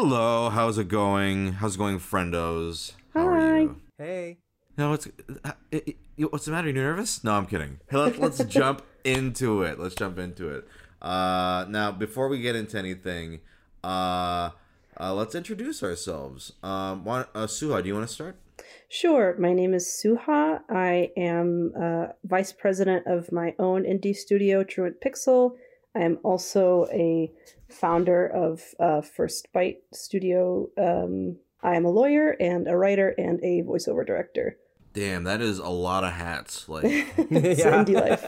Hello, how's it going? How's it going, friendos? How are Hi. you? Hey. No, it's uh, it, it- what's the matter? Are You nervous? No, I'm kidding. Hey, Let, let's jump into it. Let's jump into it. Uh, now, before we get into anything, uh, uh, let's introduce ourselves. Um, want, uh, Suha, do you want to start? Sure. My name is Suha. I am uh, vice president of my own indie studio, Truant Pixel. I am also a founder of uh, First Bite Studio. Um, I am a lawyer and a writer and a voiceover director. Damn, that is a lot of hats. Like It's indie life.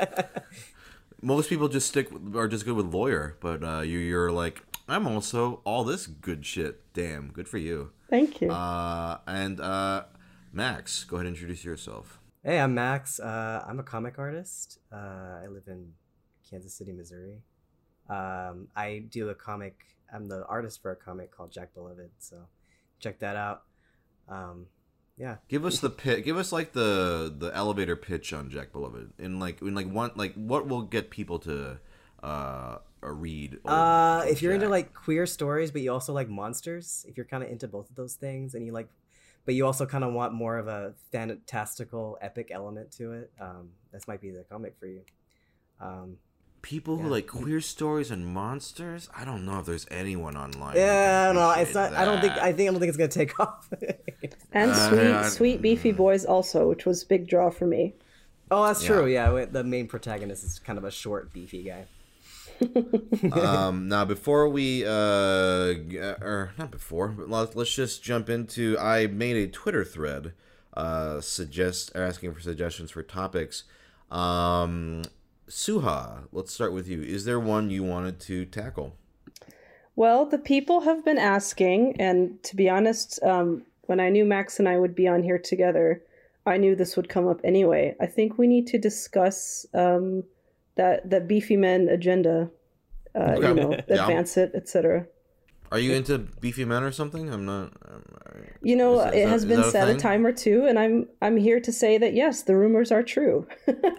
most people just stick with, are just good with lawyer, but uh, you you're like I'm also all this good shit. Damn, good for you. Thank you. Uh, and uh, Max, go ahead and introduce yourself. Hey, I'm Max. Uh, I'm a comic artist. Uh, I live in Kansas City, Missouri. Um, I do a comic. I'm the artist for a comic called Jack Beloved. So check that out. Um, yeah. Give us the pit. Give us like the the elevator pitch on Jack Beloved. In like in like one like what will get people to uh, read. Uh, if you're into like queer stories, but you also like monsters, if you're kind of into both of those things, and you like, but you also kind of want more of a fantastical, epic element to it, um, this might be the comic for you. Um, people who like queer stories and monsters, I don't know if there's anyone online. yeah, can no, it's appreciate not. I don't think. I think I don't think it's gonna take off. and uh, sweet, I- sweet beefy boys also, which was a big draw for me. oh, that's Yeah. true. Yeah, wait, the main protagonist is kind of a short, beefy guy. um, now before we, uh, or not before but let's, let's just jump into i made a twitter thread uh suggest asking for suggestions for topics um suha let's start with you is there one you wanted to tackle Well, the people have been asking, and to be honest, um, when I knew Max and I would be on here together, I knew this would come up anyway. I think we need to discuss um, that that beefy men agenda. Uh, Okay. You know, Yeah. advance it, etc. are you into beefy men or something? I'm not um, You know, Is that- it is has that- been is that a said a time or two, and I'm I'm here to say that yes, the rumors are true.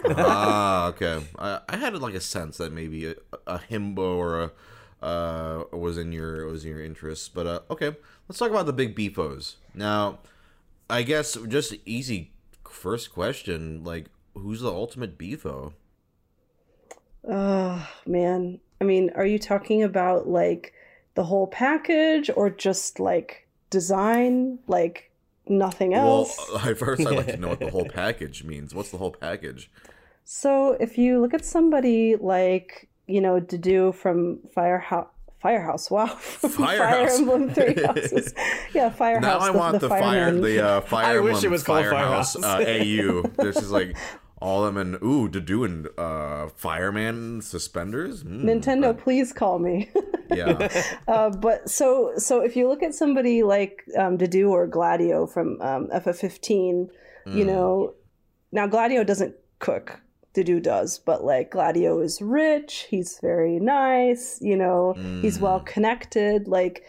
ah okay. I, I had like a sense that maybe a, a himbo or a uh was in your was in your interests but uh okay. Let's talk about the big beefos. Now i guess just easy first question like who's the ultimate beefo? Oh man, I mean, are you talking about like the whole package or just like design, like nothing else? well first i'd like to know what the whole package means what's the whole package So if you look at somebody like you know Dedue from Firehouse, Firehouse, wow, Fire Firehouse. Emblem Three Houses, yeah, Firehouse. now i want the, fire the uh fire I wish Emblem it was called firehouse Firehouse. uh, au this is like all them in ooh to do in uh fireman suspenders Mm, Nintendo, but- please call me. yeah uh, but so so if you look at somebody like um, or Gladio from um, FF15, you Mm. know, now Gladio doesn't cook. Dedue does, but like Gladio is rich. He's very nice. You know, he's Mm. well connected. Like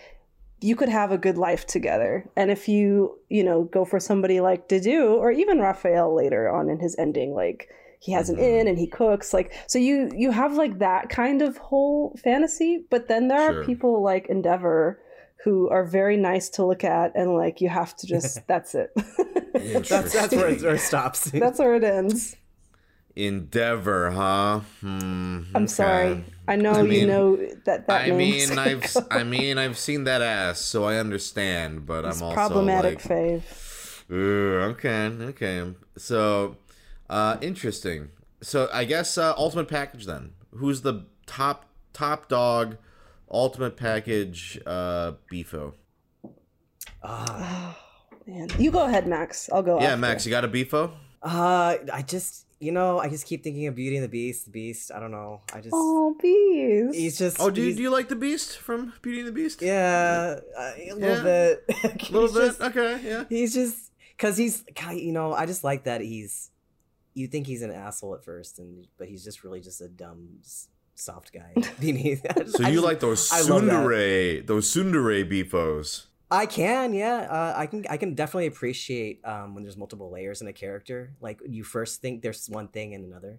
you could have a good life together. And if you you know go for somebody like Dedue or even Raphael later on in his ending, like he has Mhm. an inn and he cooks like so you you have like that kind of whole fantasy but then there Sure. are people like endeavor who are very nice to look at and like you have to just that's it That's that's where it, where it stops. that's where it ends Endeavor, huh? Hmm. i'm okay. sorry i know I you mean- know that that I means mean, I've I mean, I've seen that ass, so I understand. But it's I'm also problematic like, fave okay, okay. So, uh, interesting. So I guess uh, ultimate package then. Who's the top top dog? Ultimate package, uh, beefo. Ah. man you go ahead max i'll go Yeah, after. Max, you got a beefo? Uh, I just, you know, I just keep thinking of Beauty and the Beast. The Beast. I don't know. I just, oh Beast. he's just. Oh, do you, do you like the Beast from Beauty and the Beast? Yeah, uh, a little Yeah. bit. a little bit. just- okay, yeah. He's just because he's, you know, I just like that he's. You think he's an asshole at first, and but he's just really just a dumb, soft guy beneath. I just- So I you just- like those I tsundere, those tsundere beefos? I can, yeah. Uh, I can. I can definitely appreciate um, when there's multiple layers in a character. Like you first think there's one thing and another.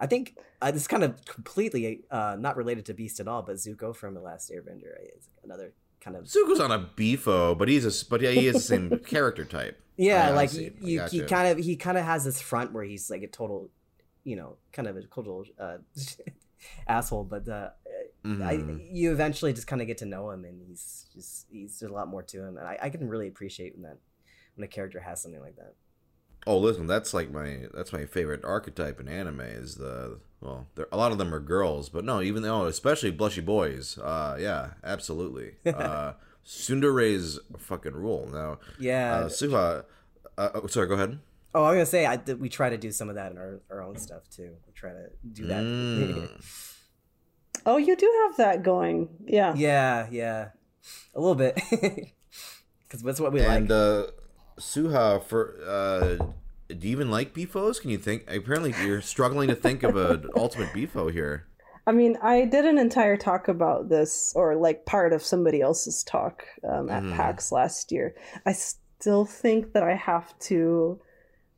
I think uh, this is kind of completely uh, not related to Beast at all, but Zuko from The Last Airbender is another kind of Zuko's on a beefo, but he's a but yeah, he is the same character type. yeah, I- like you, you, he kind of he kind of has this front where he's like a total, you know, kind of a total uh, asshole, but uh, I, you eventually just kind of get to know him, and he's just he's there's a lot more to him, and I, I can really appreciate when that when a character has something like that. Oh, listen, that's like my that's my favorite archetype in anime is the well, there, a lot of them are girls, but no, even oh, especially blushy boys. Uh, yeah, absolutely. Uh, Tsundere's fucking rule. Now, Yeah. uh, Suha, uh, oh, sorry, go ahead. oh, I'm gonna say I, we try to do some of that in our, our own stuff too. We try to do that. Mm. Oh, you do have that going. Yeah. yeah, yeah, a little bit, because that's what we and like. And uh, Suha, for uh, do you even like beefos? Can you think? Apparently, you're struggling to think of an ultimate beefo here. I mean, I did an entire talk about this, or like part of somebody else's talk um, at Mhm. PAX last year. I still think that I have to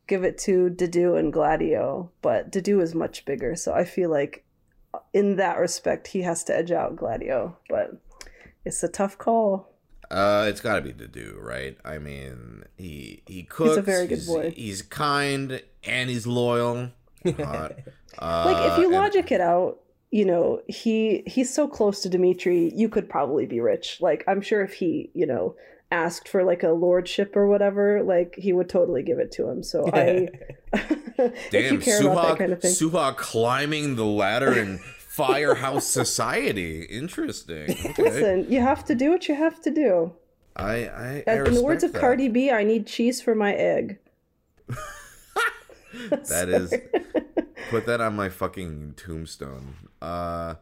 give it to Dedue and Gladio, but Dedue is much bigger, so I feel like in that respect he has to edge out Gladio. But it's a tough call. Uh, it's got to be Dedue, right? I mean, he he cooks. very good he's, boy. He's kind and he's loyal. Hot. Uh, like if you and- logic it out you know he he's so close to dimitri you could probably be rich like i'm sure if he you know asked for like a lordship or whatever like he would totally give it to him so i if damn, you care Suha, about that kind of thing Suha climbing the ladder in Firehouse Society. Interesting. Okay. listen you have to do what you have to do I, I, I in the words of that. cardi b i need cheese for my egg That is put that on my fucking tombstone. Uh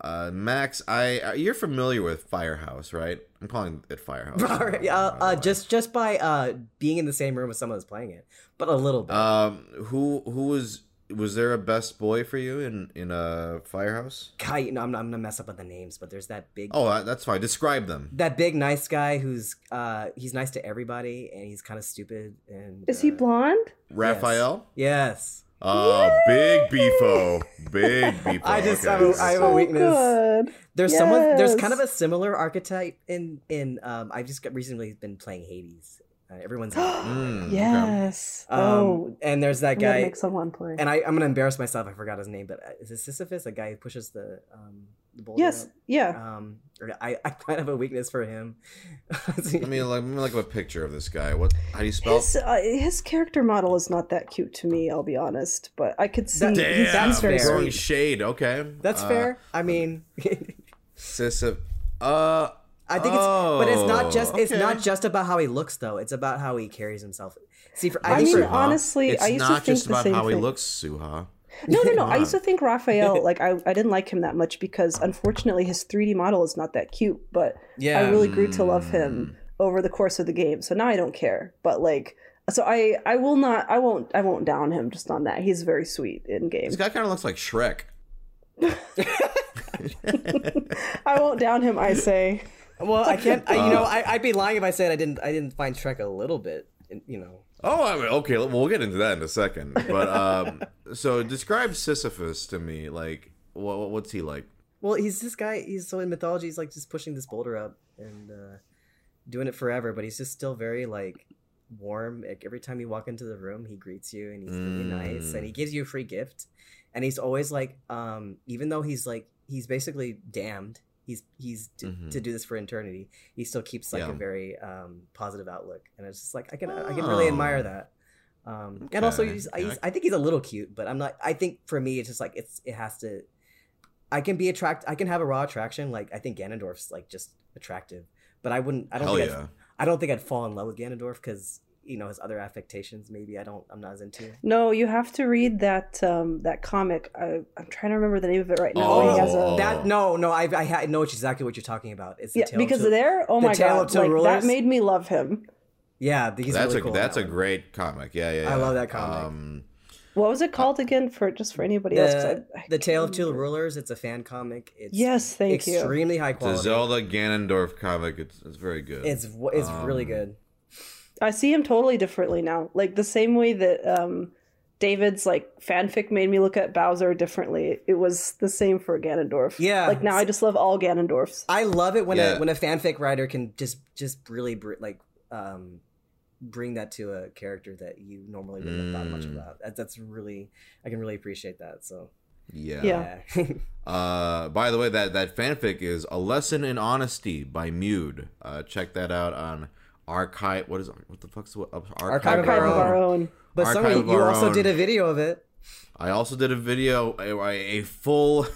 uh Max, I uh, you're familiar with Firehouse, right? I'm calling it Firehouse. Alright, uh, uh, just just by uh, being in the same room with someone who's playing it, but a little bit. um who who was was there a best boy for you in in a Firehouse? Guy, you know, I'm, I'm gonna mess up on the names, but there's that big Oh, that's fine. Describe them. that big nice guy who's uh he's nice to everybody and he's kind of stupid and is he uh, blonde Raphael? Yes. Uh big beefo. Big beefo. I just- okay. I'm a- I have a so weakness. good There's someone there's kind of a similar archetype in in um I've just recently been playing Hades. Uh, everyone's in it. Mm, okay. yes Um, oh and there's that guy make someone play and I, I'm gonna embarrass myself. I forgot his name, but uh, is it Sisyphus, a guy who pushes the um the boulder? yes up? yeah Um, or I I kind of have a weakness for him. Let me like, let me look at a picture of this guy. What? How do you spell? His uh, his character model is not that cute to me. I'll be honest, but I could see That- he's, Damn, that's very fair. throwing sweet. shade. Okay, That's Uh, fair. I mean, Sissif. Uh, I think it's, but it's not Oh, just it's not just about how he looks though. It's about how he carries himself. See, for I, I mean, for, honestly, it's I used to think it's not just about same how he looks, Suha. No, no, no. I used to think Raphael like I, I didn't like him that much because unfortunately his 3D model is not that cute. But yeah, I really grew to love Mm. him over the course of the game. So now I don't care. But like, so I I will not I won't I won't down him just on that. He's very sweet in game. This guy kind of looks like Shrek. I won't down him. I say. Well, I can't. I, you know, I, I'd be lying if I said I didn't. I didn't find Shrek a little bit. You know, Oh, I mean, okay. Well, we'll get into that in a second. But um, so describe Sisyphus to me. Like, what, what's he like? well, he's this guy. He's so in mythology. He's like just pushing this boulder up and uh, doing it forever. But he's just still very like warm. Like every time you walk into the room, he greets you and he's really nice and he Mm. gives you a free gift. And he's always like, um, even though he's like, he's basically damned. He's he's to, Mhm. to do this for eternity. He still keeps like Yeah. a very um, positive outlook, and it's just like I can I can really admire Oh. that. Um, and also, Okay. he's, Yeah, he's, I think he's a little cute, but I'm not. I think for me, it's just like it's it has to. I can be attract. I can have a raw attraction. Like I think Ganondorf's like just attractive, but I wouldn't. I don't Hell think. yeah. I'd, I don't think I'd fall in love with Ganondorf because you know his other affectations. Maybe I don't. I'm not as into. No, you have to read that um that comic. I, I'm trying to remember the name of it right now. Oh, he has a. That no, no. I I ha- know exactly what you're talking about. It's the yeah Tale of because Two- there. Oh the my Tale of god, Two like Rulers? that made me love him. Yeah, he's that's really a cool that's that a one. great comic. Yeah, yeah. I love that comic. Um, What was it called again? For just for anybody else. 'cause The, I- I the Tale of Two remember. Rulers. It's a fan comic. It's Yes, thank you. extremely high quality. The. Zelda Ganondorf comic. It's, it's very good. It's w- it's really Um, good. I see him totally differently now. Like the same way that um David's like fanfic made me look at Bowser differently. It was the same for Ganondorf. Yeah. Like now I just love all Ganondorfs. I love it when Yeah. a when a fanfic writer can just just really br- like um bring that to a character that you normally wouldn't have thought much Mm. about. That, that's really I can really appreciate that. So Yeah. Yeah. yeah. Uh, by the way, that that fanfic is a lesson in honesty by Mude. Uh, check that out on archive. What is what the fuck's what uh, Archive of Archive Our our Own. own. but Archive sorry, you also own. did a video of it. I also did a video, a, a full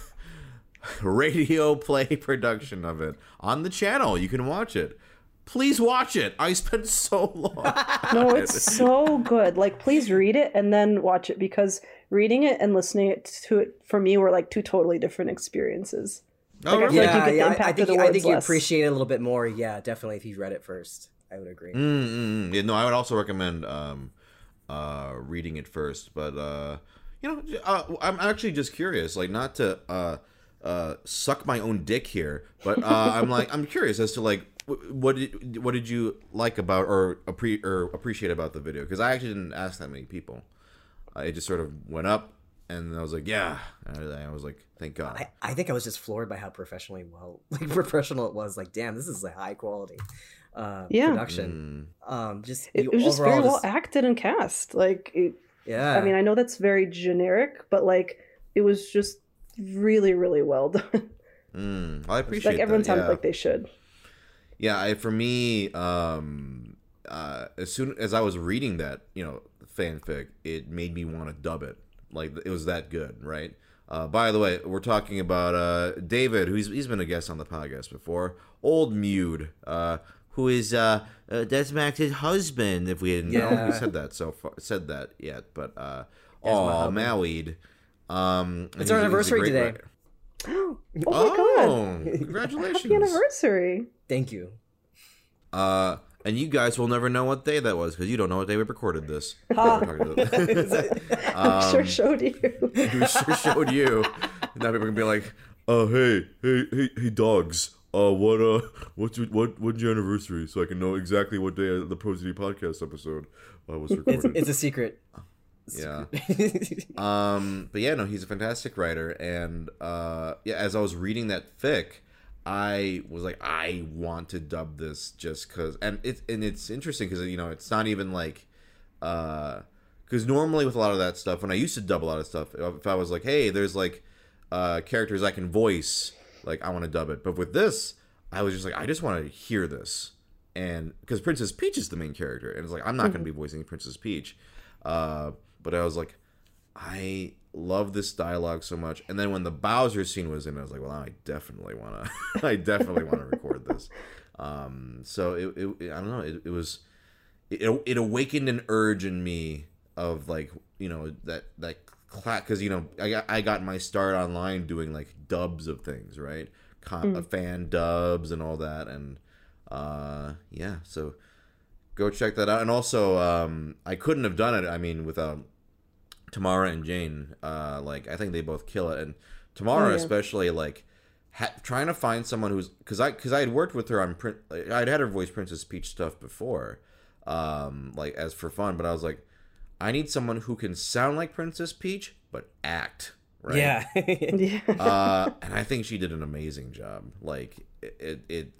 radio play production of it on the channel. You can watch it. Please watch it. I spent so long. No, it's so good. Like, please read it and then watch it because reading it and listening it to it for me were like two totally different experiences. Oh, Like, I really? feel like you yeah, get the yeah. I- I think of the I think you less. appreciate it a little bit more. Yeah, definitely. If you read it first, I would agree. Mm, mm, mm. Yeah, no, I would also recommend um, uh, reading it first. But uh, you know, uh, I'm actually just curious, like not to uh, uh, suck my own dick here, but uh, I'm like I'm curious as to like what did what did you like about or appre- or appreciate about the video? Because I actually didn't ask that many people. Uh, it just sort of went up, and I was like, yeah. And I was like, thank God. I, I think I was just floored by how professionally well, like professional it was. Like, damn, this is like high quality uh, Yeah. production. Um, just It, it was just very overall well acted and cast. Like, it, Yeah, I mean, I know that's very generic, but like, it was just really, really well done. Mm, I appreciate like, everyone that. sounded yeah. like they should. Yeah, I, for me, um, uh, as soon as I was reading that, you know, fanfic, it made me want to dub it. Like it was that good, right? Uh, by the way, we're talking about uh, David, who's he's been a guest on the podcast before. Old Mude, uh, who is uh, uh, Desmax's husband. If we hadn't know Yeah. we said that so far, said that yet, but uh, oh, husband. Maweed. Um, It's our he's a- he's a anniversary today. writer. Oh my god! Oh, congratulations! Happy anniversary! thank you. Uh, and you guys will never know what day that was because you don't know what day we recorded this. Ha. I sure um, showed you. we sure showed you. Now people can be like, "Oh, hey, hey, hey, hey, dogs. Uh, what, uh, what's your, what, when's your anniversary? So I can know exactly what day the Prosody podcast episode uh, was It's, recorded." it's a secret. yeah. Um, but yeah, no, he's a fantastic writer, and uh, yeah, as I was reading that fic, I was like, I want to dub this just because, and it's and it's interesting because you know it's not even like, uh, because normally with a lot of that stuff, when I used to dub a lot of stuff, if I was like, hey, there's like uh, characters I can voice, like I want to dub it, but with this, I was just like, I just want to hear this, and because Princess Peach is the main character, and it's like I'm not going to be voicing Princess Peach. Uh, but I was like, I love this dialogue so much. And then when the Bowser scene was in, I was like, well, I definitely want to, I definitely want to record this. Um, so it, it, I don't know, it, it was, it, it awakened an urge in me of like, you know, that, that class, cause you know, I got, I got my start online doing like dubs of things, right? Con- fan dubs and all that. And, uh, yeah, so go check that out. And also, um, I couldn't have done it. I mean, without Tamara and Jane. Uh, like I think they both kill it, and Tamara Oh, yeah. especially like ha- trying to find someone who's because I because I had worked with her on print. I'd had her voice Princess Peach stuff before, um, like as for fun. But I was like, I need someone who can sound like Princess Peach but act. Right? Yeah. yeah. uh, and I think she did an amazing job. Like it, it, it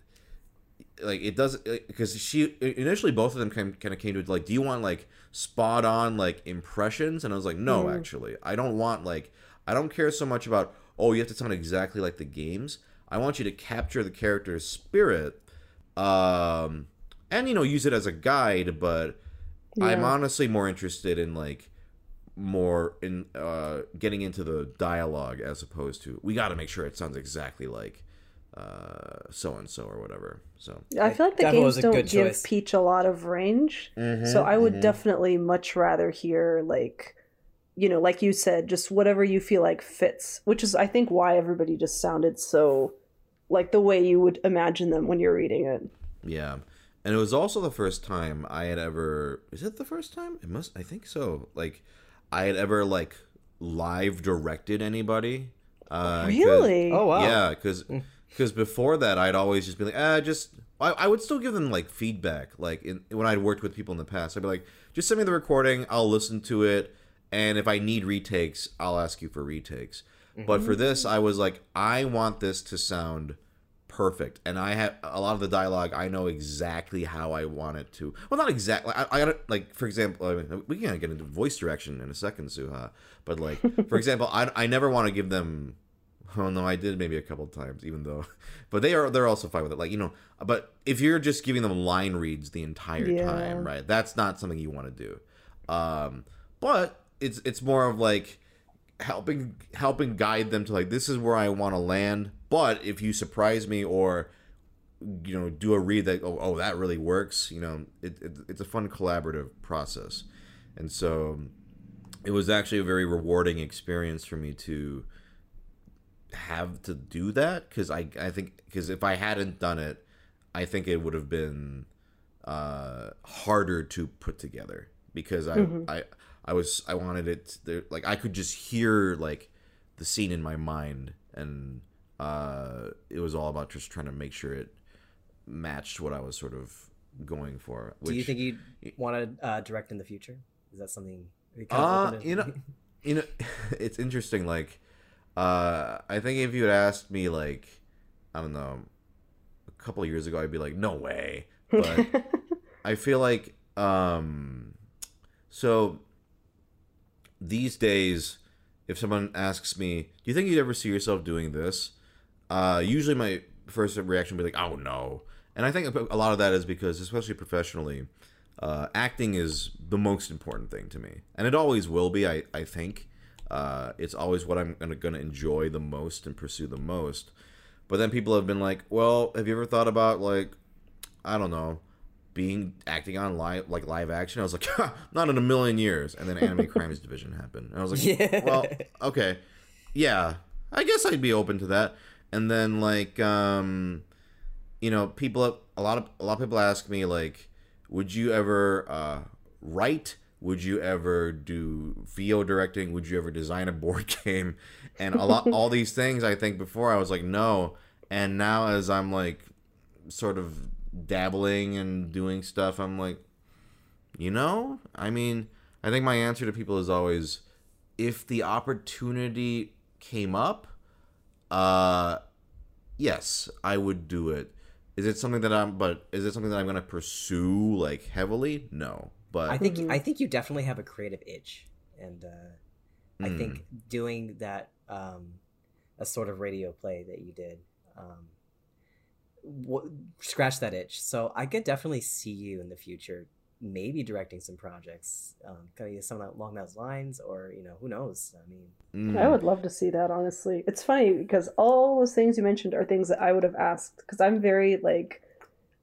like it does because she initially both of them kind kind of came to like, do you want like spot on like impressions? And I was like, no, actually, I don't want like I don't care so much about oh you have to sound exactly like the games. I want you to capture the character's spirit, um, and you know use it as a guide. But I'm honestly more interested in like more in uh getting into the dialogue as opposed to we got to make sure it sounds exactly like uh so and so or whatever so I feel like the That games don't give choice. Peach a lot of range. so I would definitely much rather hear like you know, like you said, just whatever you feel like fits, which is I think why everybody just sounded so like the way you would imagine them when you're reading it. yeah and it was also the first time i had ever is it the first time it must i think so like i had ever like live directed anybody uh 'cause- Really? oh wow. Yeah, because because before that, I'd always just be like, ah, just I, I would still give them like feedback. Like in, when I'd worked with people in the past, I'd be like, just send me the recording, I'll listen to it, and if I need retakes, I'll ask you for retakes. But for this, I was like, I want this to sound perfect, and I have a lot of the dialogue. I know exactly how I want it to. Well, not exactly. I, I got like for example, I mean, we can get into voice direction in a second, Suha. But like for example, I, I never want to give them. Oh no, I did maybe a couple times, even though, but they are they're also fine with it. Like you know, but if you're just giving them line reads the entire Yeah. time, right? That's not something you want to do. Um, but it's it's more of like helping helping guide them to like this is where I want to land. But if you surprise me or you know do a read that oh, oh that really works, you know it, it it's a fun collaborative process, and so it was actually a very rewarding experience for me to have to do that because I I think because if I hadn't done it, I think it would have been uh, harder to put together because I I I was I wanted it there like I could just hear like the scene in my mind and uh, it was all about just trying to make sure it matched what I was sort of going for. Do you think you want to uh, direct in the future? Is that something? are you kind of Uh, to- you know, you know, it's interesting. Like, uh, I think if you had asked me, like, I don't know, a couple of years ago, I'd be like, no way. But I feel like, um, so these days, if someone asks me, do you think you'd ever see yourself doing this? Uh, usually my first reaction would be like, oh no. And I think a lot of that is because, especially professionally, uh, acting is the most important thing to me, and it always will be. I I think uh, it's always what I'm gonna, gonna enjoy the most and pursue the most. But then people have been like, "Well, have you ever thought about like, I don't know, being acting on live like live action?" I was like, "Not in a million years." And then Anime Crimes Division happened, and I was like, Yeah. "Well, okay, yeah, I guess I'd be open to that." And then like, um, you know, people a lot of a lot of people ask me like, would you ever uh, write? Would you ever do VO directing? Would you ever design a board game? And a lot all these things I think before I was like no, and now as I'm like sort of dabbling and doing stuff, I'm like, you know, I mean, I think my answer to people is always, if the opportunity came up, uh, yes, I would do it. Is it something that I'm? But is it something that I'm going to pursue like heavily? No, but I think Mhm. I think you definitely have a creative itch, and uh, I Mm. think doing that um, a sort of radio play that you did um, w- scratch that itch. So I could definitely see you in the future, maybe directing some projects, um, kind of some of that along those lines, or you know, who knows? I mean, Mm. I would love to see that, honestly. It's funny because all those things you mentioned are things that I would have asked because I'm very like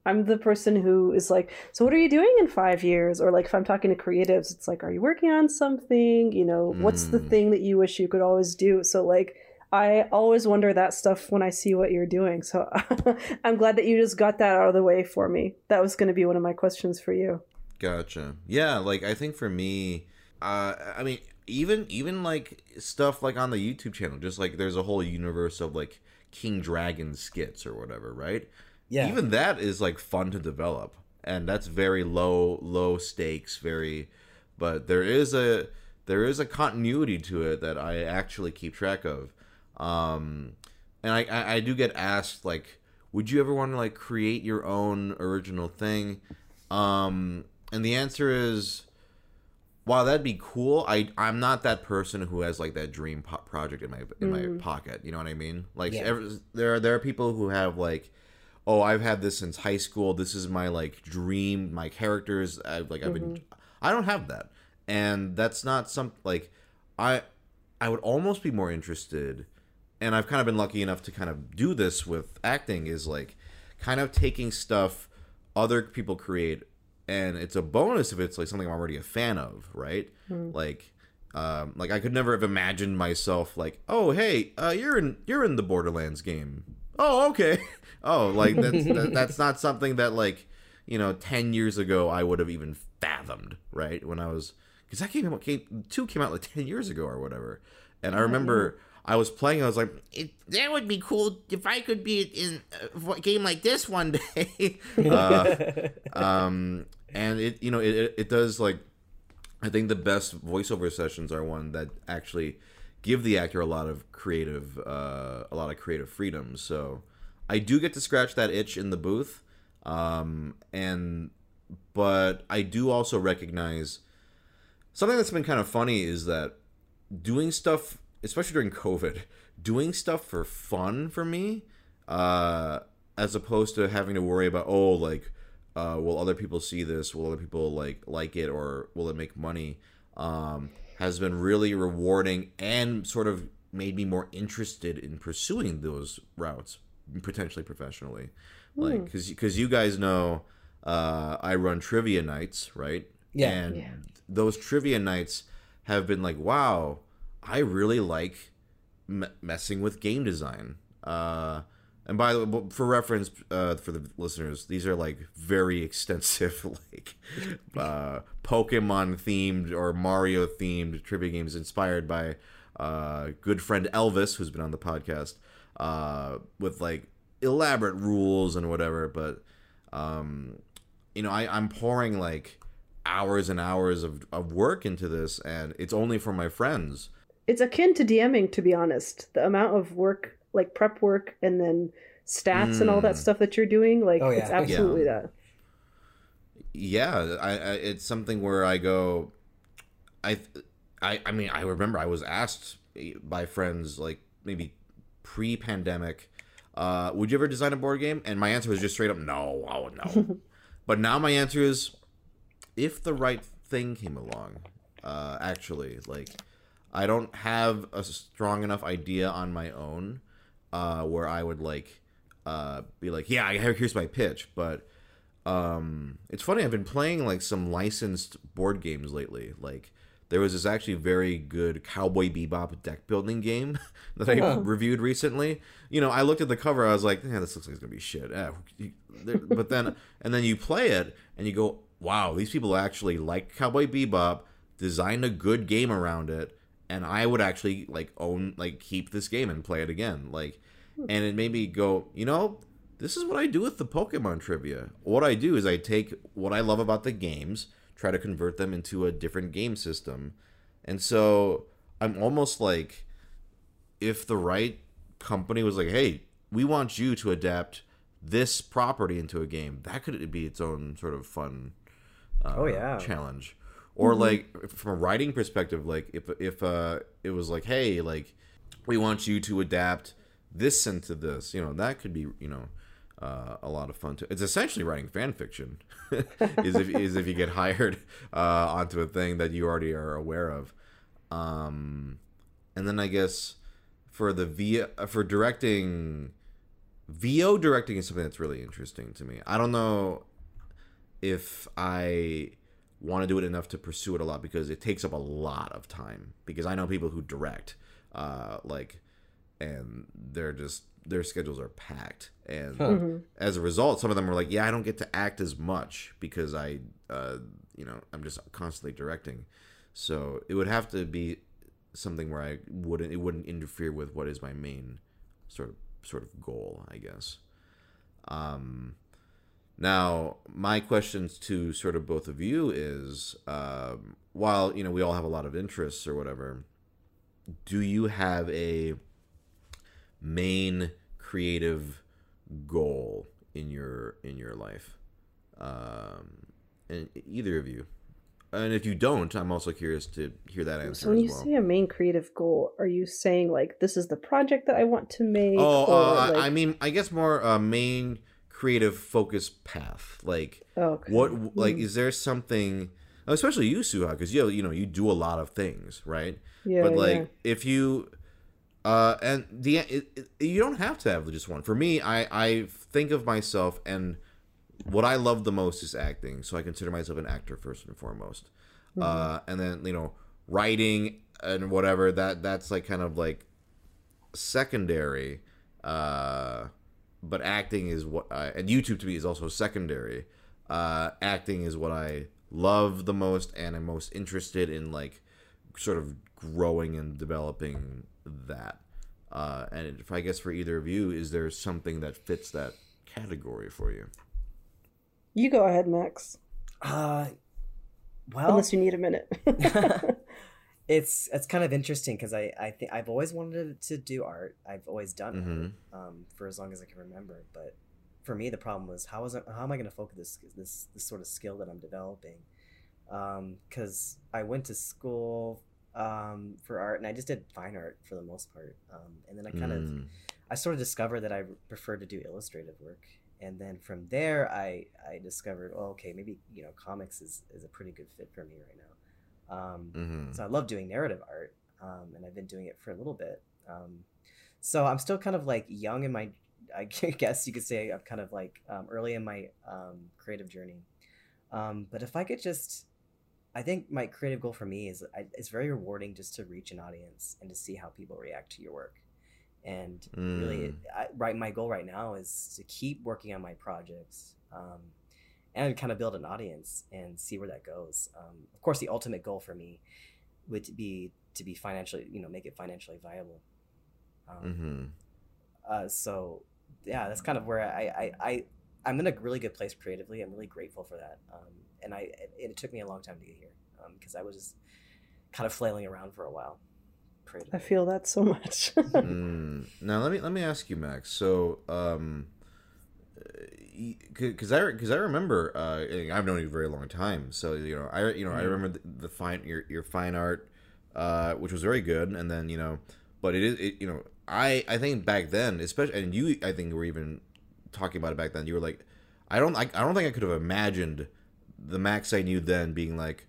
I'm the person who is like, so what are you doing in five years? Or like if I'm talking to creatives, it's like, are you working on something? You know, what's the Mm. thing that you wish you could always do? So like I always wonder that stuff when I see what you're doing. So I'm glad that you just got that out of the way for me. That was going to be one of my questions for you. Gotcha. Yeah, like I think for me, uh, I mean, even even like stuff like on the YouTube channel, just like there's a whole universe of like King Dragon skits or whatever, right? yeah, Even that is like fun to develop, and that's very low low stakes, very. But there is a there is a continuity to it that I actually keep track of, um, and I I, I do get asked like, would you ever want to like create your own original thing? Um, and the answer is, wow, that'd be cool, I I'm not that person who has like that dream po- project in my in Mm. my pocket. You know what I mean? Like Yeah. every, there are there are people who have like, oh, I've had this since high school. This is my like dream. My characters. I've like I've been. I don't have that, and that's not some like I I would almost be more interested, and I've kind of been lucky enough to kind of do this with acting. Is like kind of taking stuff other people create and it's a bonus if it's like something I'm already a fan of, right? Like, um, like I could never have imagined myself like, oh hey, uh, you're in you're in the Borderlands game. Oh okay, oh like that's that, that's not something that like you know ten years ago I would have even fathomed, right? When I was because that came out came two came out like ten years ago or whatever, and I remember. I was playing. I was like, "That would be cool if I could be in a game like this one day." uh, um, and it you know it, it does like I think the best voiceover sessions are one that actually give the actor a lot of creative, uh, a lot of creative freedom. So I do get to scratch that itch in the booth, um, and but I do also recognize something that's been kind of funny is that doing stuff, especially during COVID, doing stuff for fun for me, uh, as opposed to having to worry about oh like uh, will other people see this? Will other people like like it, or will it make money? Um, has been really rewarding and sort of made me more interested in pursuing those routes potentially professionally. Like because because you guys know uh, I run trivia nights, right? Yeah. And Yeah. those trivia nights have been like, wow, I really like m- messing with game design. Uh, and by the way, for reference, uh, for the listeners, these are like very extensive, like uh, Pokemon themed or Mario themed trivia games inspired by uh, good friend Elvis, who's been on the podcast, uh, with like elaborate rules and whatever. But um, you know, I, I'm pouring like hours and hours of, of work into this, and it's only for my friends. It's akin to DMing, to be honest. The amount of work, like prep work, and then stats and all that Mm. stuff that you're doing, like Oh, it's yeah. absolutely that. yeah I, I it's something where i go I, I i mean i remember i was asked by friends like maybe pre-pandemic uh would you ever design a board game and my answer was just straight up no oh no but now my answer is if the right thing came along uh actually like i don't have a strong enough idea on my own uh where i would like uh be like yeah here's my pitch. But um it's funny i've been playing like some licensed board games lately. Like there was this actually very good cowboy bebop deck building game that i Oh. reviewed recently. You know i looked at the cover i was like yeah this looks like it's gonna be shit. Eh, but then and then you play it and you go wow these people actually like cowboy bebop designed a good game around it and i would actually like own like keep this game and play it again like and it made me go you know this is what I do with the Pokemon trivia. What I do is I take what I love about the games, try to convert them into a different game system. And so I'm almost like if the right company was like, "Hey, we want you to adapt this property into a game." That could be its own sort of fun uh, Oh, yeah. challenge. Or like from a writing perspective, like if if uh it was like, "Hey, like we want you to adapt this into this," you know, that could be, you know, uh, a lot of fun too. It's essentially writing fan fiction, is if is if you get hired uh, onto a thing that you already are aware of. Um, and then I guess for the V for directing, VO directing is something that's really interesting to me. I don't know if I want to do it enough to pursue it a lot because it takes up a lot of time. Because I know people who direct, uh, like, and they're just their schedules are packed, and Mm-hmm. as a result, some of them are like, "Yeah, I don't get to act as much because I, uh, you know, I'm just constantly directing." So it would have to be something where I wouldn't it wouldn't interfere with what is my main sort of sort of goal, I guess. Um, now, my questions to sort of both of you is, um, while you know we all have a lot of interests or whatever, do you have a main creative goal in your in your life? Um, and either of you, and if you don't, I'm also curious to hear that answer So when you well. say a main creative goal, are you saying like this is the project that I want to make? Oh, or, uh, I- like- I mean, I guess more uh, main creative focus path. Like, okay. what, like, Hmm. is there something, especially you, Suha, because you, you know, you do a lot of things, right? yeah, but like, yeah. if you, uh, and the, it, it, you don't have to have just one. For me, I, I think of myself and what I love the most is acting. So I consider myself an actor first and foremost. Uh, and then you know, writing and whatever that that's like kind of like secondary. Uh, but acting is what I, and YouTube to me is also secondary. Uh, acting is what I love the most and I'm most interested in like sort of growing and developing that. Uh, and if I guess for either of you, is there something that fits that category for you? you go ahead, Max. Uh, Well, Unless you need a minute. it's it's kind of interesting because I I think I've always wanted to do art. I've always done Mhm. it um, for as long as I can remember. But for me, the problem was how was I, how am I going to focus this this this sort of skill that I'm developing? Because I went to school um, for art and I just did fine art for the most part, um, and then I kind of Mm. I sort of discovered that I prefer to do illustrative work, and then from there I I discovered oh okay maybe you know comics is is a pretty good fit for me right now. Um, Mhm. so I love doing narrative art, um, and I've been doing it for a little bit. Um, so I'm still kind of like young in my, I guess you could say I'm kind of like um, early in my um, creative journey. Um, but if I could just, I think my creative goal for me is I, it's very rewarding just to reach an audience and to see how people react to your work. And really, Mm. I, right, my goal right now is to keep working on my projects. Um, and kind of build an audience and see where that goes. Um, of course, the ultimate goal for me would be to be financially, you know, make it financially viable. Um, Mhm. uh, so, yeah, that's kind of where I, I, I, I'm in a really good place creatively. I'm really grateful for that. Um, and I, it, it took me a long time to get here because I was just kind of flailing around for a while. Creatively. I feel that so much. Mm. Now let me let me ask you, Max. So, um, because I because I remember uh, I've known you a very long time. So you know I you know I Mhm. remember the, the fine your your fine art, uh, which was very good, and then you know, but it is it, you know I I think back then, especially and you I think were even talking about it back then. You were like, I don't I, I don't think I could have imagined the Max I knew then being like,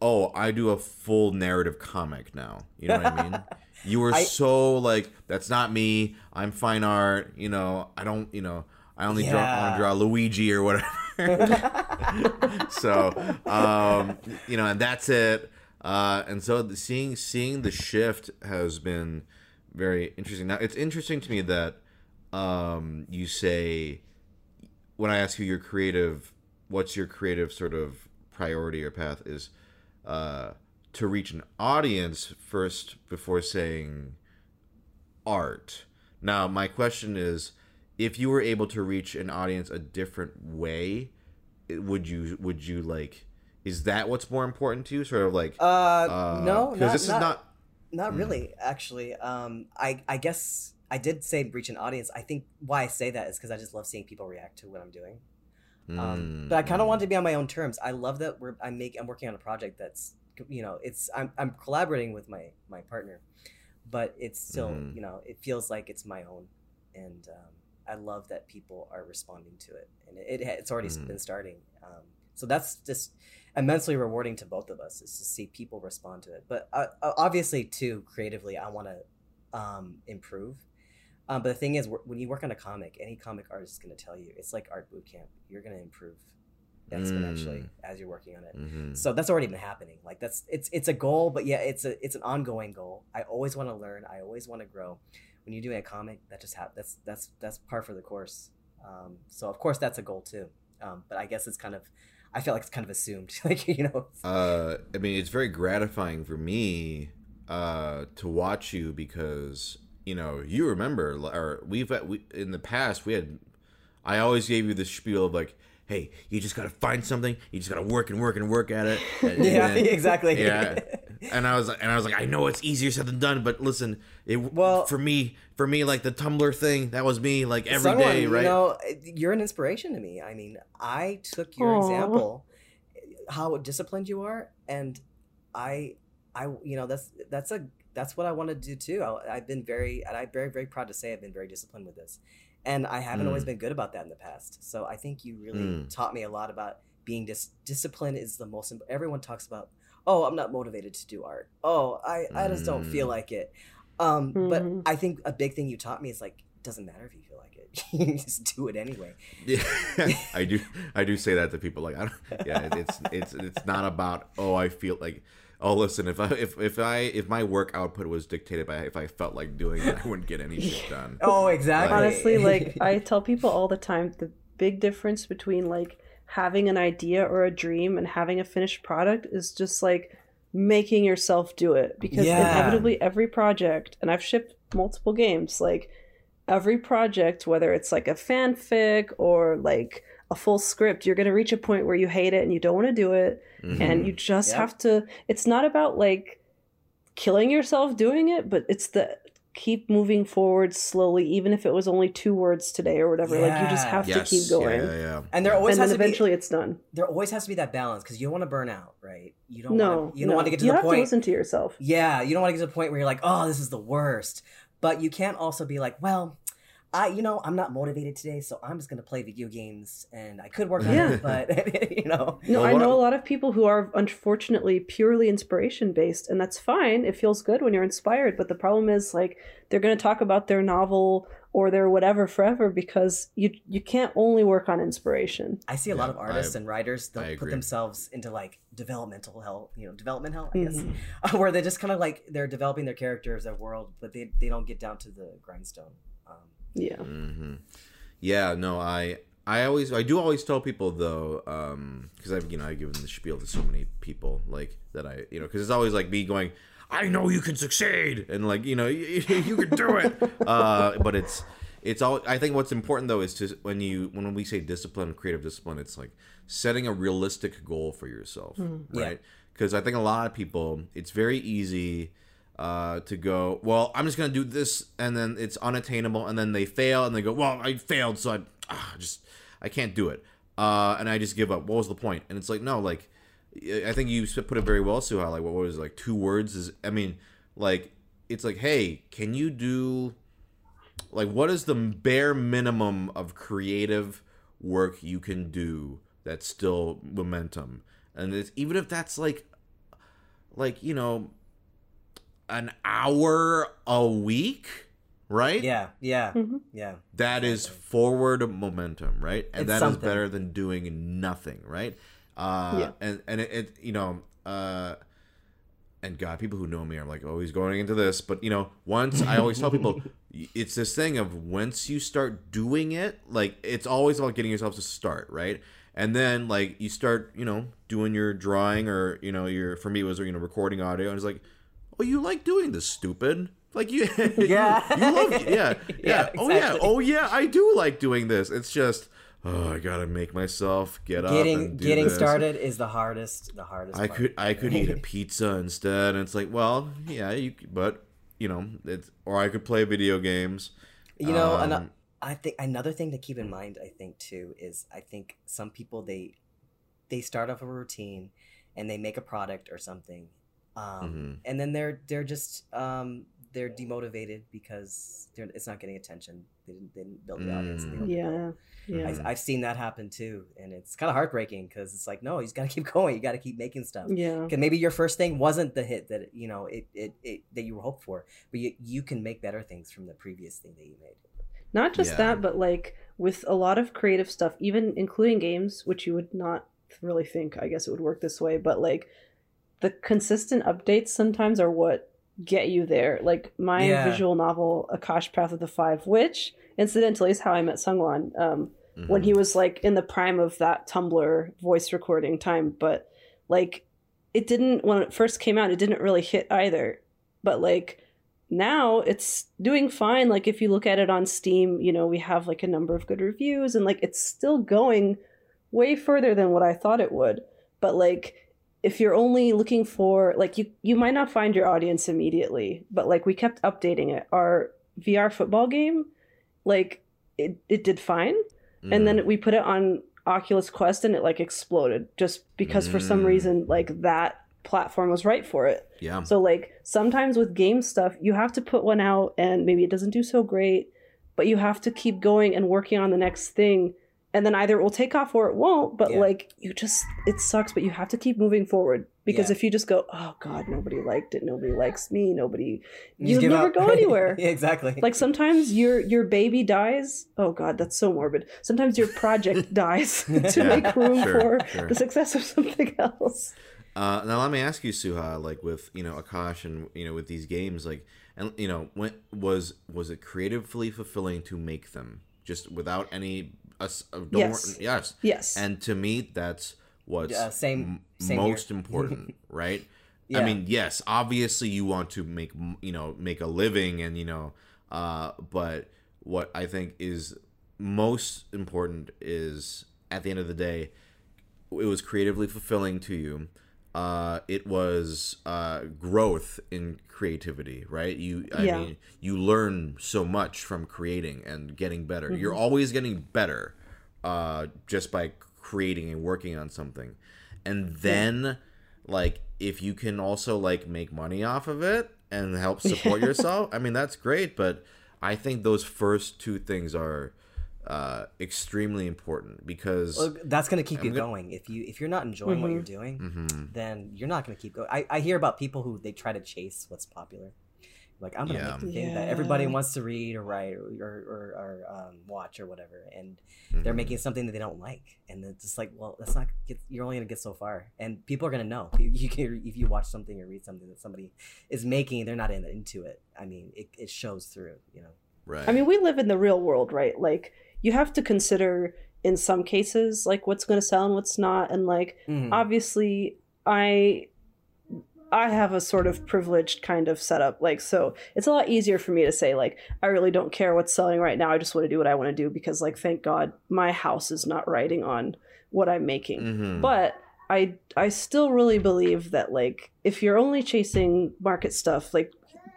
oh I do a full narrative comic now. You know what I mean? You were I- so like, that's not me. I'm fine art. You know, I don't. You know, I only draw. I want to draw Luigi or whatever. so, um, you know, and that's it. Uh, and so the, seeing seeing the shift has been very interesting. Now, it's interesting to me that um, you say when I ask you your creative, what's your creative sort of priority or path is uh, to reach an audience first before saying art. Now, my question is, if you were able to reach an audience a different way, would you would you like? Is that what's more important to you? Sort of like, uh, uh, no, because not, this not, is not. Not Hmm. really, actually. Um, I I guess I did say reach an audience. I think why I say that is because I just love seeing people react to what I'm doing. Um, Mm, but I kind of mm. want to be on my own terms. I love that we're I'm make I'm working on a project that's you know it's I'm I'm collaborating with my my partner, but it's still Mhm. you know it feels like it's my own, and um, I love that people are responding to it, and it, it it's already Mhm. been starting. Um, so that's just immensely rewarding to both of us is to see people respond to it. But uh, obviously, too creatively, I want to um, improve. Um, but the thing is, when you work on a comic, any comic artist is going to tell you it's like art boot camp. You're going to improve exponentially Mm. as you're working on it. Mhm. So that's already been happening. Like that's it's it's a goal, but yeah, it's a it's an ongoing goal. I always want to learn. I always want to grow. When you're doing a comic, that just hap- that's that's that's par for the course. Um, so of course that's a goal too. Um, but I guess it's kind of I feel like it's kind of assumed. like you know. Uh, I mean, it's very gratifying for me uh, to watch you because you know you remember, or we've had, we in the past we had. I always gave you the spiel of like, "Hey, you just gotta find something. You just gotta work and work and work at it." And yeah, then- exactly. yeah. And I was and I was like, I know it's easier said than done, but listen, it Well- for me, for me, like the Tumblr thing, that was me, like every Someone, day, right? You know, you're an inspiration to me. I mean, I took your Aw. example, how disciplined you are, and I, I, you know, that's that's a that's what I want to do too. I, I've been very, and I'm very very proud to say I've been very disciplined with this, and I haven't Mm. always been good about that in the past. So I think you really Mm. taught me a lot about being dis- discipline is the most. imp- Everyone talks about, oh, I'm not motivated to do art. Oh, I I just don't feel Mm. like it. Um, but Mhm. I think a big thing you taught me is like, it doesn't matter if you feel like it. you just do it anyway. Yeah, I do. I do say that to people. Like, I don't, yeah, it's it's it's not about oh, I feel like oh, listen, if I if if I if my work output was dictated by if I felt like doing it, I wouldn't get any shit done. Oh, exactly. Honestly, like I tell people all the time, the big difference between like having an idea or a dream and having a finished product is just like making yourself do it because Yeah. inevitably every project and I've shipped multiple games like every project whether it's like a fanfic or like a full script, you're going to reach a point where you hate it and you don't want to do it. Mhm. And you just Yep. have to, it's not about like killing yourself doing it, but it's the keep moving forward slowly, even if it was only two words today or whatever. Like you just have yes, to keep going. Yeah, yeah, yeah. And there always And then has to be eventually it's done. there always has to be that balance because you don't want to burn out, right? You don't No, want to, you don't no. want to get to you the have point. to listen to yourself. Yeah, you don't want to get to the point where you're like, oh, this is the worst. But you can't also be like, well, I, you know, I'm not motivated today, so I'm just gonna play video games, and I could work on Yeah. it, but you know, No, I know a lot of people who are unfortunately purely inspiration based, and that's fine. It feels good when you're inspired, but the problem is like they're going to talk about their novel or their whatever forever because you you can't only work on inspiration. I see a lot of artists I- and writers I they'll put themselves into like developmental hell, you know, development hell, I guess, Mhm. where they just kind of like they're developing their characters, their world, but they they don't get down to the grindstone. Yeah. hmm Yeah, no, I I always I do always tell people though, um, because I've you know I've given the spiel to so many people like that I you know because it's always like me going, I know you can succeed, and like you know you, you can do it, uh, but it's it's all I think what's important though is to when you when we say discipline, creative discipline, it's like setting a realistic goal for yourself, Yeah. right? Because I think a lot of people, it's very easy uh, to go, well, I'm just gonna do this, and then it's unattainable, and then they fail, and they go, well, I failed, so I ah, just I can't do it, uh, and I just give up. What was the point? And it's like, no, like I think you put it very well, Suha. Like, what was it, like two words? Is I mean, like it's like, hey, can you do like what is the bare minimum of creative work you can do that's still momentum? And it's even if that's like like you know an hour a week, right? yeah, yeah, Mhm. yeah. That is forward momentum, right? And It's that is something. better than doing nothing, right? Uh, Yeah. And and it, it you know, uh, and God, people who know me are like, oh, he's going into this, but you know, once I always tell people, it's this thing of once you start doing it, like it's always about getting yourself to start, right? And then like you start, you know, doing your drawing or you know your for me it was you know recording audio, and it's like, oh, you like doing this, stupid. Like you, Yeah. you, you love, yeah, yeah, Yeah, oh yeah, oh yeah, I do like doing this. It's just, oh, I gotta make myself get up Getting and do getting this. started is the hardest. The hardest. I part. could I could eat a pizza instead, and it's like, well, yeah, you, but you know, it's or I could play video games. You know, Um, ano- I think another thing to keep in mind, I think too, is I think some people they they start off a routine and they make a product or something, um, Mhm. and then they're they're just um, they're demotivated because they're, it's not getting attention. They didn't, they didn't build the audience. and they don't Yeah. develop. Yeah. I, I've seen that happen too, and it's kind of heartbreaking because it's like, no, you just got to keep going. You got to keep making stuff. Yeah. Because maybe your first thing wasn't the hit that you know it, it, it that you were hoped for, but you, you can make better things from the previous thing that you made. Not just Yeah. that, but like with a lot of creative stuff, even including games, which you would not really think, I guess it would work this way, but like the consistent updates sometimes are what get you there. Like my Yeah. visual novel, Akash Path of the Five, which incidentally is how I met Sungwon. Um, when Mhm. he was like in the prime of that Tumblr voice recording time, but like it didn't when it first came out, it didn't really hit either. But like now it's doing fine. Like if you look at it on Steam, you know, we have like a number of good reviews and like it's still going way further than what I thought it would. But like if you're only looking for like you you might not find your audience immediately, but like we kept updating it. Our VR football game, like it, it did fine Mhm. and then we put it on Oculus Quest and it like exploded just because for some Mm. reason like that platform was right for it. yeah, So like sometimes with game stuff you have to put one out and maybe it doesn't do so great, but you have to keep going and working on the next thing and then either it will take off or it won't, but Yeah. like you just it sucks but you have to keep moving forward because Yeah. if you just go, "Oh god, nobody liked it, nobody likes me, nobody just You'll never up. go anywhere. Yeah, exactly. like sometimes your your baby dies oh god that's so morbid sometimes your project dies to Yeah, make room sure, for sure. the success of something else Uh, now let me ask you, Suha, like with you know Akash and you know with these games, like and you know when was was it creatively fulfilling to make them just without any us uh, don't Yes. wor- yes yes and to me that's what's Yeah, same- m- same most here. important right Yeah. i mean yes obviously you want to make you know make a living and you know uh but what i think is most important is at the end of the day, it was creatively fulfilling to you. Uh, it was uh, growth in creativity, right? You, I Yeah. mean, you learn so much from creating and getting better. Mm-hmm. You're always getting better uh, just by creating and working on something. And then, like, if you can also like make money off of it and help support yourself, I mean, that's great. But I think those first two things are uh, extremely important because Well, that's gonna keep you gonna- going. If you if you're not enjoying what Mm-hmm. you're doing, Mm-hmm. then you're not gonna keep going. I, I hear about people who they try to chase what's popular. Like I'm gonna Yeah. make the thing that everybody wants to read or write or or, or, or um, watch or whatever, and Mm-hmm. they're making something that they don't like, and it's just like, well, that's not. Get, you're only gonna get so far, and people are gonna know. You can if you watch something or read something that somebody is making, they're not in, into it. I mean, it, it shows through. You know. right. I mean, we live in the real world, right? Like, you have to consider in some cases, like, what's going to sell and what's not. And, like, Mhm. obviously, I. I have a sort of privileged kind of setup. Like, so it's a lot easier for me to say, like, I really don't care what's selling right now. I just want to do what I want to do because, like, thank God my house is not riding on what I'm making. Mhm. But I I still really believe that like if you're only chasing market stuff, like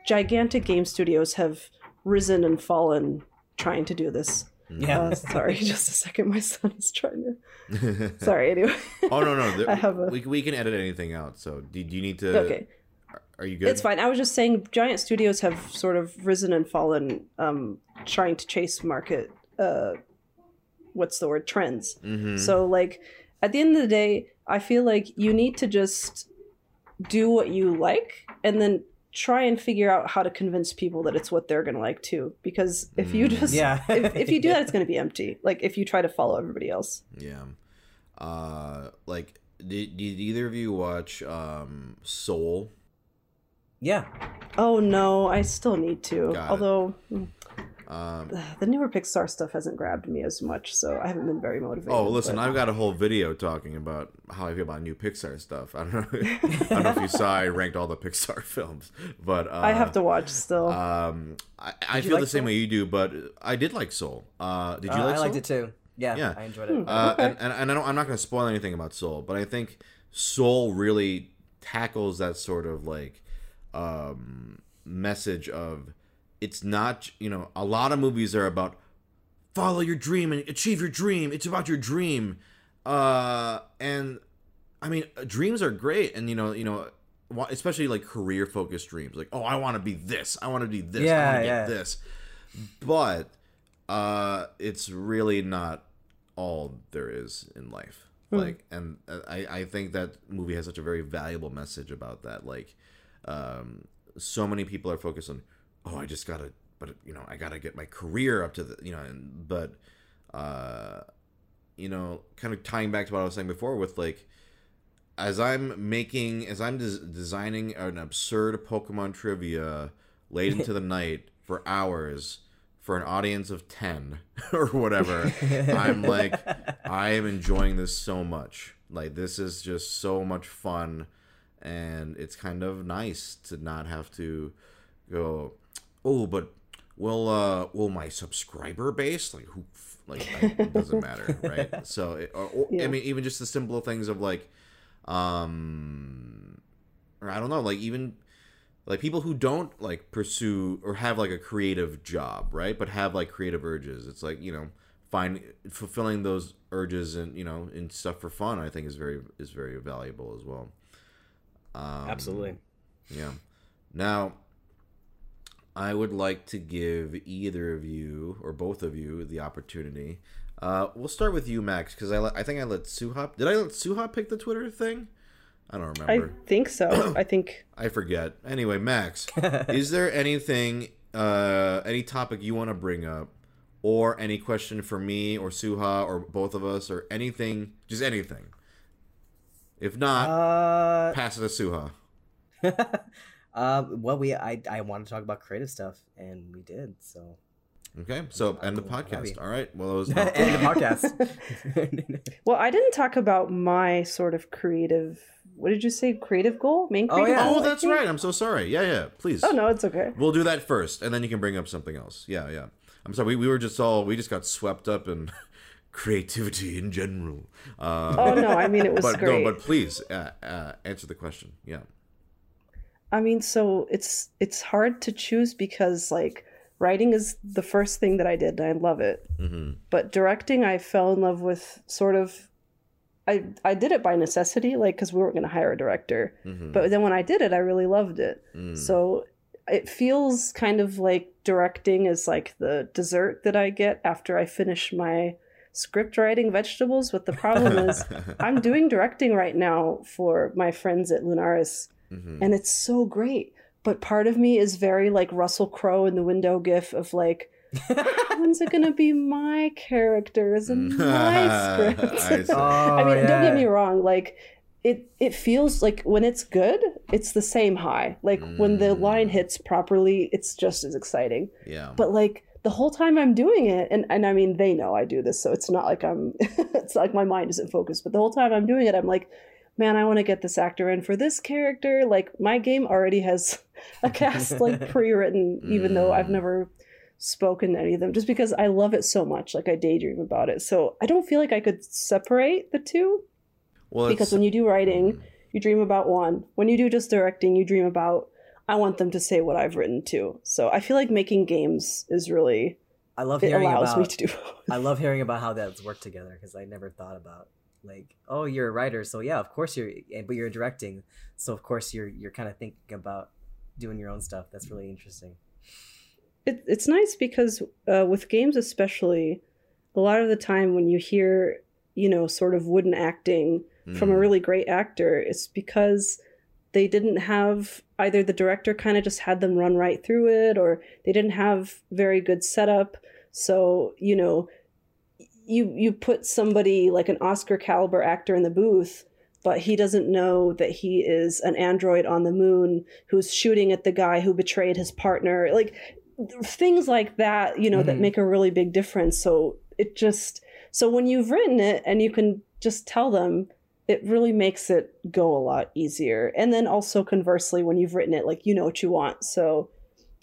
gigantic game studios have risen and fallen trying to do this. Yeah. Uh, sorry, just a second. My son is trying to. Sorry. Anyway. oh no no, there- I have a- we we can edit anything out. So do, do you need to? okay, Are you good? it's fine. I was just saying, giant studios have sort of risen and fallen, um, trying to chase market. Uh, what's the word? Trends. Mhm. So like at the end of the day, I feel like you need to just do what you like and then try and figure out how to convince people that it's what they're going to like too because if you Mm. just Yeah. if, if you do that it's going to be empty like if you try to follow everybody else Yeah. Uh, like, did, did either of you watch um Soul? Yeah. oh no i still need to Got although mm, Um, the newer pixar stuff hasn't grabbed me as much so i haven't been very motivated oh, listen, but- I've got a whole video talking about how I feel about new Pixar stuff. I don't know. I don't know if you saw. I ranked all the Pixar films, but uh, I have to watch still Um, I, I feel like the same Soul? way you do, but I did like Soul. Uh, did you Uh, like I Soul? liked it too. Yeah, Yeah. I enjoyed Hmm. it. Uh, Okay. and, and, and I don't, I'm not going to spoil anything about Soul, but I think Soul really tackles that sort of like um, message of it's not, you know, a lot of movies are about follow your dream and achieve your dream. It's about your dream. Uh, and I mean, uh, dreams are great. And, you know, you know, especially like career focused dreams like, oh, I want to be this. I want to be this. I Yeah, want to yeah. get this. But uh, it's really not all there is in life. Like, and uh, I, I think that movie has such a very valuable message about that. Like, um, so many people are focused on, oh, I just gotta, but you know, I gotta get my career up to the, you know, and but, uh, you know, kind of tying back to what I was saying before with like, as I'm making, as I'm des- designing an absurd Pokemon trivia late into the night for hours for an audience of 10 or whatever, I'm like, I am enjoying this so much. Like, this is just so much fun. And it's kind of nice to not have to go, oh, but will, uh, will my subscriber base, like, who, like, it doesn't matter, right? So, it, or, or, I mean, even just the simple things of like, um, or I don't know, like, even like people who don't like pursue or have like a creative job right? But have like creative urges. It's like you know find fulfilling those urges and you know and stuff for fun i think is very is very valuable as well. Um, Absolutely. yeah. Now i would like to give either of you or both of you the opportunity uh, we'll start with you max because I, let- I think i let suha did i let suha pick the twitter thing i don't remember. i think so i think I forget. Anyway, Max, is there anything, uh, any topic you want to bring up, or any question for me or Suha or both of us, or anything, just anything? If not, Uh, pass it to Suha. um, well, we I I want to talk about creative stuff, and we did. So Okay, so end the podcast. All right. Well, it was. end the podcast. well i didn't talk about my sort of creative what did you say creative goal main Oh, creative yeah. goal, oh, that's right. I'm so sorry. Yeah, yeah. Please. oh no it's okay We'll do that first, and then you can bring up something else. Yeah, yeah. I'm sorry. We, we were just all we just got swept up in creativity in general. Uh, Oh no, I mean it was but great. no, but please uh, uh, answer the question. Yeah. I mean, so it's it's hard to choose because like writing is the first thing that I did and I love it. hmm But directing I fell in love with sort of I I did it by necessity like cuz we weren't going to hire a director. hmm But then when I did it, I really loved it. Mm. So it feels kind of like directing is like the dessert that I get after I finish my script writing vegetables, but the problem is I'm doing directing right now for my friends at Lunaris Mhm. and it's so great. But part of me is very like Russell Crowe in the window gif of like, when's it gonna be my characters and my scripts? I see. I mean, Oh, don't get me wrong, like it it feels like when it's good, it's the same high. Like when the line Mm. hits properly, it's just as exciting. yeah. But like the whole time I'm doing it, and, and I mean they know I do this, so it's not like I'm it's like my mind isn't focused, but the whole time I'm doing it, I'm like, man, I want to get this actor in for this character. Like my game already has a cast like pre-written, even though I've Mm. never spoken to any of them, just because I love it so much. Like I daydream about it. So I don't feel like I could separate the two well, because when you do writing, Mm. you dream about one. When you do just directing, you dream about I want them to say what I've written too. So I feel like making games is really I love it hearing allows about. me to do. I love hearing about how that's worked together because I never thought about like, oh, you're a writer, so yeah, of course you're, but you're directing, so of course you're you're kind of thinking about doing your own stuff. That's really interesting. it, it's nice because uh, with games especially a lot of the time when you hear you know sort of wooden acting from a Mm. really great actor it's because they didn't have either the director kind of just had them run right through it or they didn't have very good setup so you know you you put somebody like an oscar caliber actor in the booth but he doesn't know that he is an android on the moon who's shooting at the guy who betrayed his partner. Like things like that you know that Mhm. make a really big difference. So it just so when you've written it and you can just tell them it really makes it go a lot easier. And then also conversely when you've written it like you know what you want. So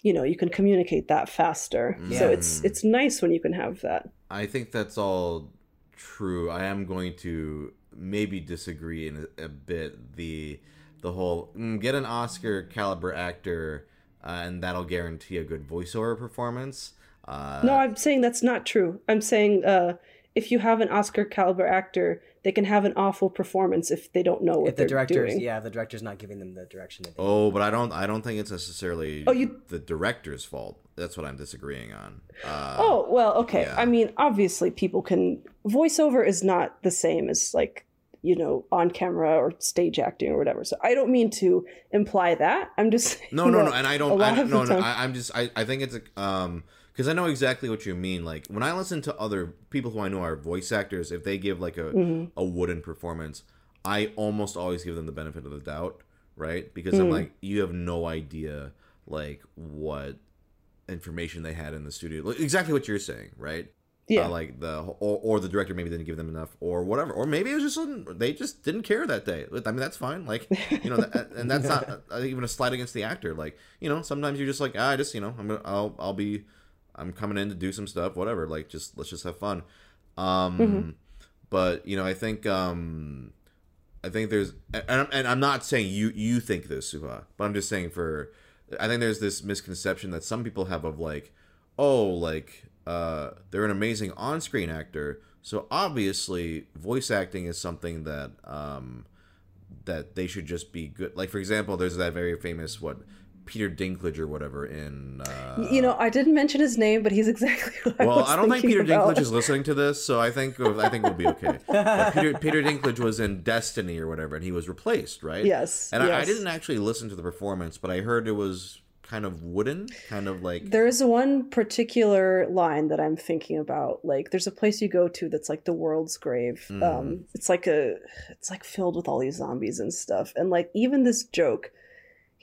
you know you can communicate that faster. So it's it's nice when you can have that I think that's all true. I am going to maybe disagree in a, a bit. The the whole mm, get an Oscar caliber actor, uh, and that'll guarantee a good voiceover performance. Uh, no i'm saying that's not true i'm saying uh if you have an oscar caliber actor they can have an awful performance if they don't know what if the they're director's, doing yeah, if the director's not giving them the direction that they Oh, but I don't. I don't think it's necessarily Oh, you- the director's fault. That's what I'm disagreeing on. Uh, Oh, well, okay. yeah. I mean, obviously, people can. Voiceover is not the same as, like, you know, on camera or stage acting or whatever. So I don't mean to imply that. I'm just. saying No, no, no, and I don't. I, of no, no. I, I'm just. I, I think it's a um because I know exactly what you mean. Like when I listen to other people who I know are voice actors, if they give like a Mhm. a wooden performance, I almost always give them the benefit of the doubt, right? Because I'm Mm. like, you have no idea like what information they had in the studio. Exactly what you're saying, right? Yeah. Uh, like the or, or the director maybe didn't give them enough or whatever or maybe it was just something- they just didn't care that day i mean that's fine like you know that, and that's not uh, even a slight against the actor like you know sometimes you're just like ah, i just you know i'm gonna i'll i'll be i'm coming in to do some stuff whatever like just let's just have fun um Mhm. but you know i think um i think there's and I'm, and I'm not saying you you think this suha but i'm just saying for i think there's this misconception that some people have of like oh like uh they're an amazing on-screen actor so obviously voice acting is something that um that they should just be good. Like for example there's that very famous what peter dinklage or whatever in uh you know, I didn't mention his name, but he's exactly I well, I don't think Peter about. Dinklage is listening to this, so I think I think we'll be okay. But Peter Peter Dinklage was in Destiny or whatever, and he was replaced, right? Yes. And I, I didn't actually listen to the performance, but I heard it was kind of wooden, kind of like There is one particular line that I'm thinking about. Like, there's a place you go to that's like the world's grave. Mhm. Um, it's like a, it's like filled with all these zombies and stuff. And like even this joke,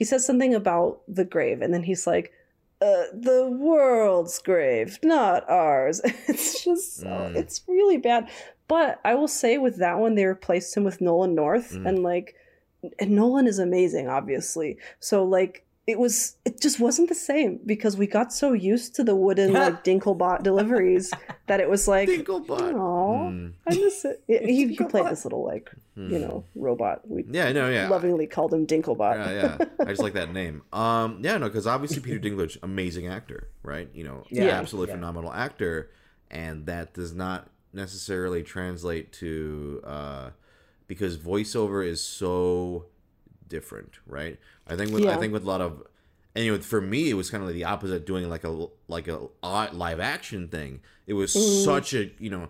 he says something about the grave, and then he's like, uh, "The world's grave, not ours." it's just, mm. it's really bad. But I will say, with that one, they replaced him with Nolan North, Mm. and like, and Nolan is amazing, obviously. So like it was it just wasn't the same because we got so used to the wooden like dinklebot deliveries that it was like Dinklebot. oh Mm. I miss it. Yeah, He, he played this little like you Hmm. know robot. We Yeah, no, yeah. lovingly called him Dinklebot. yeah, yeah. I just like that name. Um, yeah, no, because obviously Peter Dinklage, amazing actor, right? You know, Yeah. absolutely Yeah. phenomenal actor, and that does not necessarily translate to uh, because voiceover is so different, right? I think with I think with a lot of anyway for me it was kind of like the opposite doing like a like a live action thing it was Mm. such a you know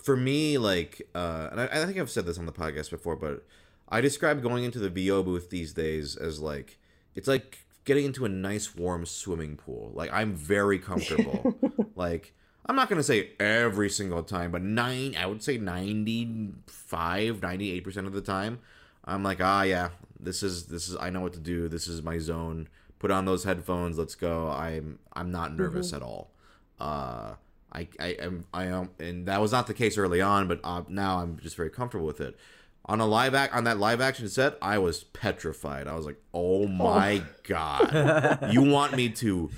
for me like uh and I, I think i've said this on the podcast before but i describe going into the vo booth these days as like it's like getting into a nice warm swimming pool like i'm very comfortable like i'm not going to say every single time but nine i would say 95 98% of the time i'm like ah yeah this is this is i know what to do this is my zone put on those headphones let's go i'm i'm not nervous at all uh I, I am I am and that was not the case early on, but uh, now I'm just very comfortable with it. On a live act on that live action set, I was petrified. I was like, "Oh my god, you want me to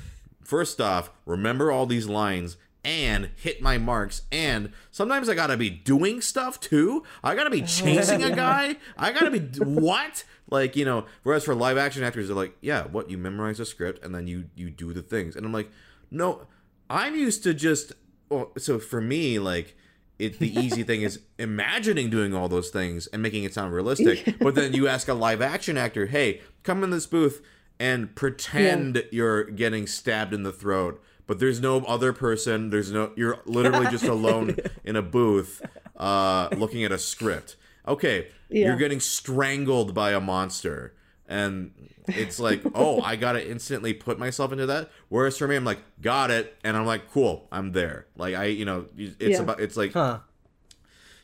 first off remember all these lines and hit my marks, and sometimes I gotta be doing stuff too. I gotta be chasing a guy. I gotta be what?" Like you know, whereas for live action actors, they're like, "Yeah, what you memorize a script and then you you do the things," and I'm like, "No." I'm used to just well, so for me like it the easy thing is imagining doing all those things and making it sound realistic. But then you ask a live action actor, "Hey, come in this booth and pretend you're getting stabbed in the throat." But there's no other person. There's no. You're literally just alone in a booth, uh, looking at a script. Okay, Yeah. you're getting strangled by a monster, and it's like, oh, I gotta instantly put myself into that. Whereas for me, I'm like, got it, and I'm like, cool, I'm there. Like I, you know, it's Yeah. about, it's like, Huh.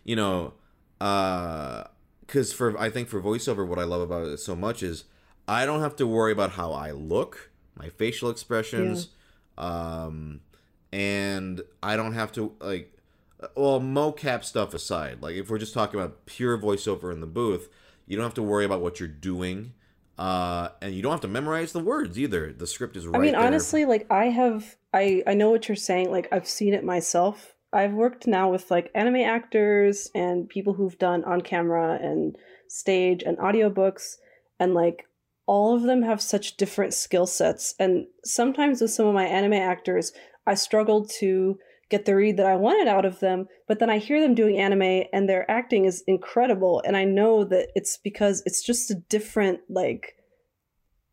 you know, uh, because for I think for voiceover, what I love about it so much is I don't have to worry about how I look, my facial expressions, um, and I don't have to like, well, mocap stuff aside. Like if we're just talking about pure voiceover in the booth, you don't have to worry about what you're doing. Uh, and you don't have to memorize the words either. The script is right I mean, there. honestly, like I have, I I know what you're saying. Like I've seen it myself. I've worked now with like anime actors and people who've done on camera and stage and audiobooks, and like all of them have such different skill sets. And sometimes with some of my anime actors, I struggled to get the read that I wanted out of them. But then I hear them doing anime and their acting is incredible, and I know that it's because it's just a different like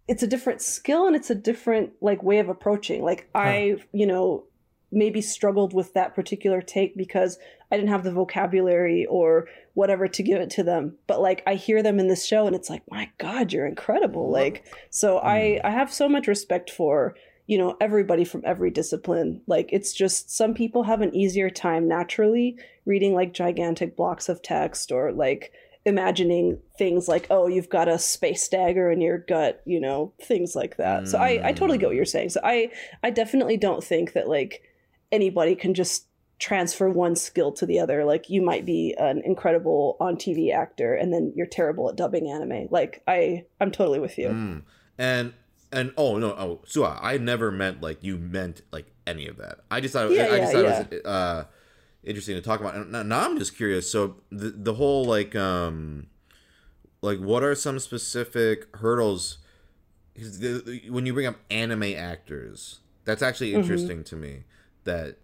it's a different skill and it's a different like way of approaching. Like i you know maybe struggled with that particular take because i didn't have the vocabulary or whatever to give it to them. But like i hear them in this show and it's like my god you're incredible. Like so i hmm. i have so much respect for you know everybody from every discipline. Like it's just some people have an easier time naturally reading like gigantic blocks of text or like imagining things like oh you've got a space dagger in your gut you know things like that. So i i totally get what you're saying. So i i definitely don't think that like anybody can just transfer one skill to the other. Like you might be an incredible on tv actor and then you're terrible at dubbing anime. Like i i'm totally with you. Mm. And and oh no oh Suha, I never meant like you meant like any of that. I just thought Yeah, I just yeah, thought it was uh interesting to talk about. And now, now I'm just curious. So the the whole like um like what are some specific hurdles 'cause the, when you bring up anime actors? That's actually Mm-hmm. interesting to me that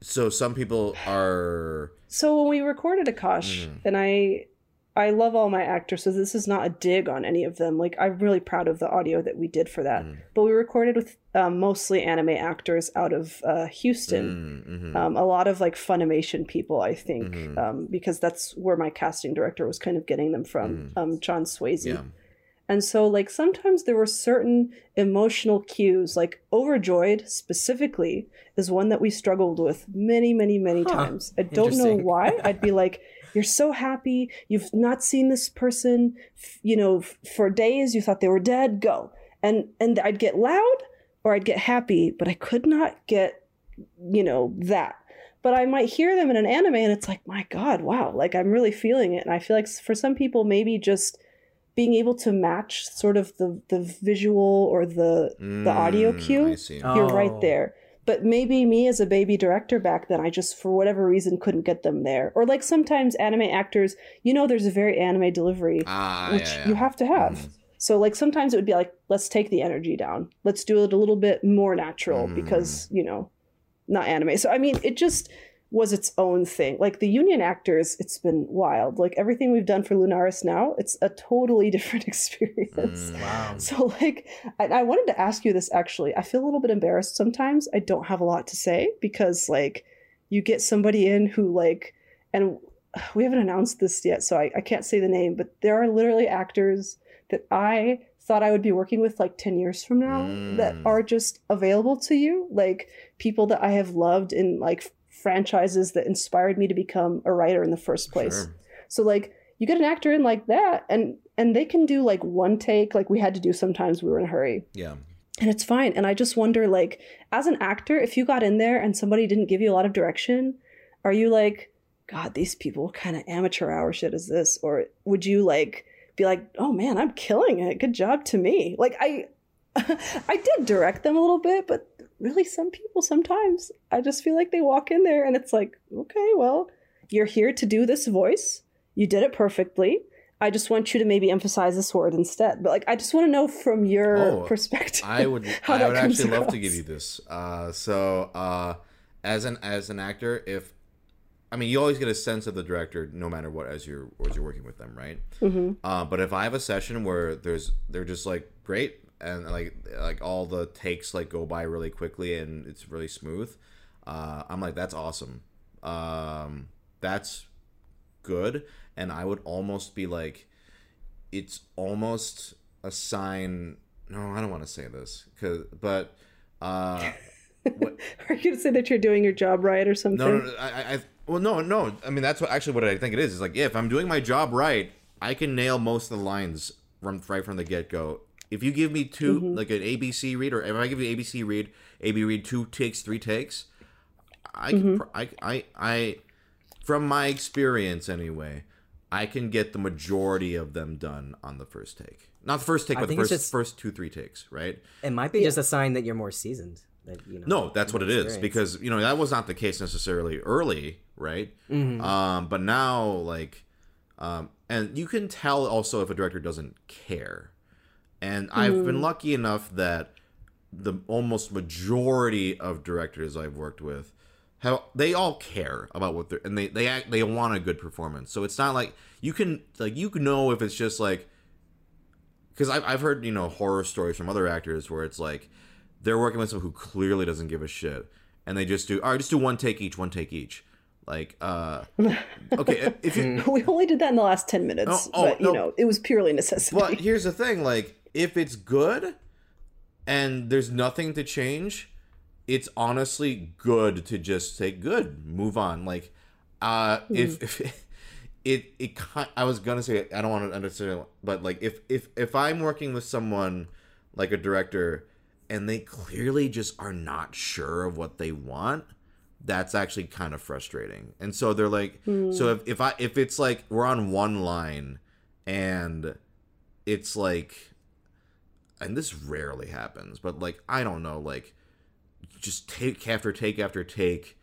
so some people are So when we recorded Akash, Mhm. and I, I love all my actors, so this is not a dig on any of them. Like I'm really proud of the audio that we did for that. Mm. But we recorded with um, mostly anime actors out of uh, Houston. Mm, mhm. Um, a lot of like Funimation people, I think, Mhm. um, because that's where my casting director was kind of getting them from, Mhm. um, John Swasey. yeah. And so, like, sometimes there were certain emotional cues, like Overjoyed specifically is one that we struggled with many, many, many Huh. times. I don't know why. I'd be like, You're so happy. You've not seen this person, you know, for days. You thought they were dead. Go. And, and I'd get loud or I'd get happy, but I could not get, you know, that. But I might hear them in an anime and it's like, my God, wow. Like, I'm really feeling it. And I feel like for some people, maybe just being able to match sort of the the visual or the the audio Mm, cue you're right Oh. there but maybe me as a baby director back then, I just for whatever reason couldn't get them there. Or like sometimes anime actors, you know, there's a very anime delivery Ah, which yeah, yeah. you have to have. Mhm. So like sometimes it would be like, let's take the energy down. Let's do it a little bit more natural Mm. because, you know, not anime. So I mean, it just was its own thing. Like the union actors, it's been wild. Like everything we've done for Lunaris now, it's a totally different experience. Mm. Wow. So like I, I wanted to ask you this actually. I feel a little bit embarrassed sometimes. I don't have a lot to say because like you get somebody in who like and we haven't announced this yet, so I, I can't say the name, but there are literally actors that I thought I would be working with like 10 years from now that Mm. are just available to you. Like people that I have loved in like franchises that inspired me to become a writer in the first place. Sure. So like you get an actor in like that and and they can do like one take like we had to do sometimes we were in a hurry Yeah. and it's fine and I just wonder like as an actor if you got in there and somebody didn't give you a lot of direction are you like god these people what kind of amateur hour shit is this or would you like be like oh man I'm killing it good job to me like I I did direct them a little bit but really some people sometimes I just feel like they walk in there and it's like okay well you're here to do this voice you did it perfectly i just want you to maybe emphasize this word instead but like i just want to know from your Oh, perspective I would I would actually love to give you this. Uh, so uh, as an as an actor, if I mean you always get a sense of the director no matter what as you're as you're working with them, right? Mhm. Uh, but if I have a session where there's they're just like great and like like all the takes like go by really quickly and it's really smooth, uh, I'm like that's awesome. Um, that's good, and I would almost be like, it's almost a sign. No, I don't want to say this, cause but uh, what, are you gonna say that you're doing your job right or something no, no, no, I, I, well, no, no. I mean, that's what actually what I think it is. Is like, yeah, if I'm doing my job right, I can nail most of the lines from right from the get go. If you give me 2 like an ABC read, or if I give you ABC read, AB read two takes, three takes, I can, pr I, I, I, from my experience anyway, I can get the majority of them done on the first take. Not the first take, I but the first just- first two three takes, right? It might be just a sign that you're more seasoned. That you know. No, that's what it is experience. because you know that was not the case necessarily early, right? Mm-hmm. Um, but now, like, um, and you can tell also if a director doesn't care. And I've been lucky enough that the almost majority of directors I've worked with have they all care about what they're and they they act they want a good performance. So it's not like you can like you can know if it's just like because I've, I've heard you know horror stories from other actors where it's like they're working with someone who clearly doesn't give a shit and they just do all right just do one take each one take each like uh okay if you we only did that in the last 10 minutes Oh, oh, but you no. know it was purely necessity but here's the thing like if it's good and there's nothing to change it's honestly good to just say good move on. Like uh if, if it it ki- i was gonna say i don't want to understand but like if if if i'm working with someone like a director and they clearly just are not sure of what they want that's actually kind of frustrating. And so they're like so if, if i if it's like we're on one line and it's like and this rarely happens but like i don't know like just take after take after take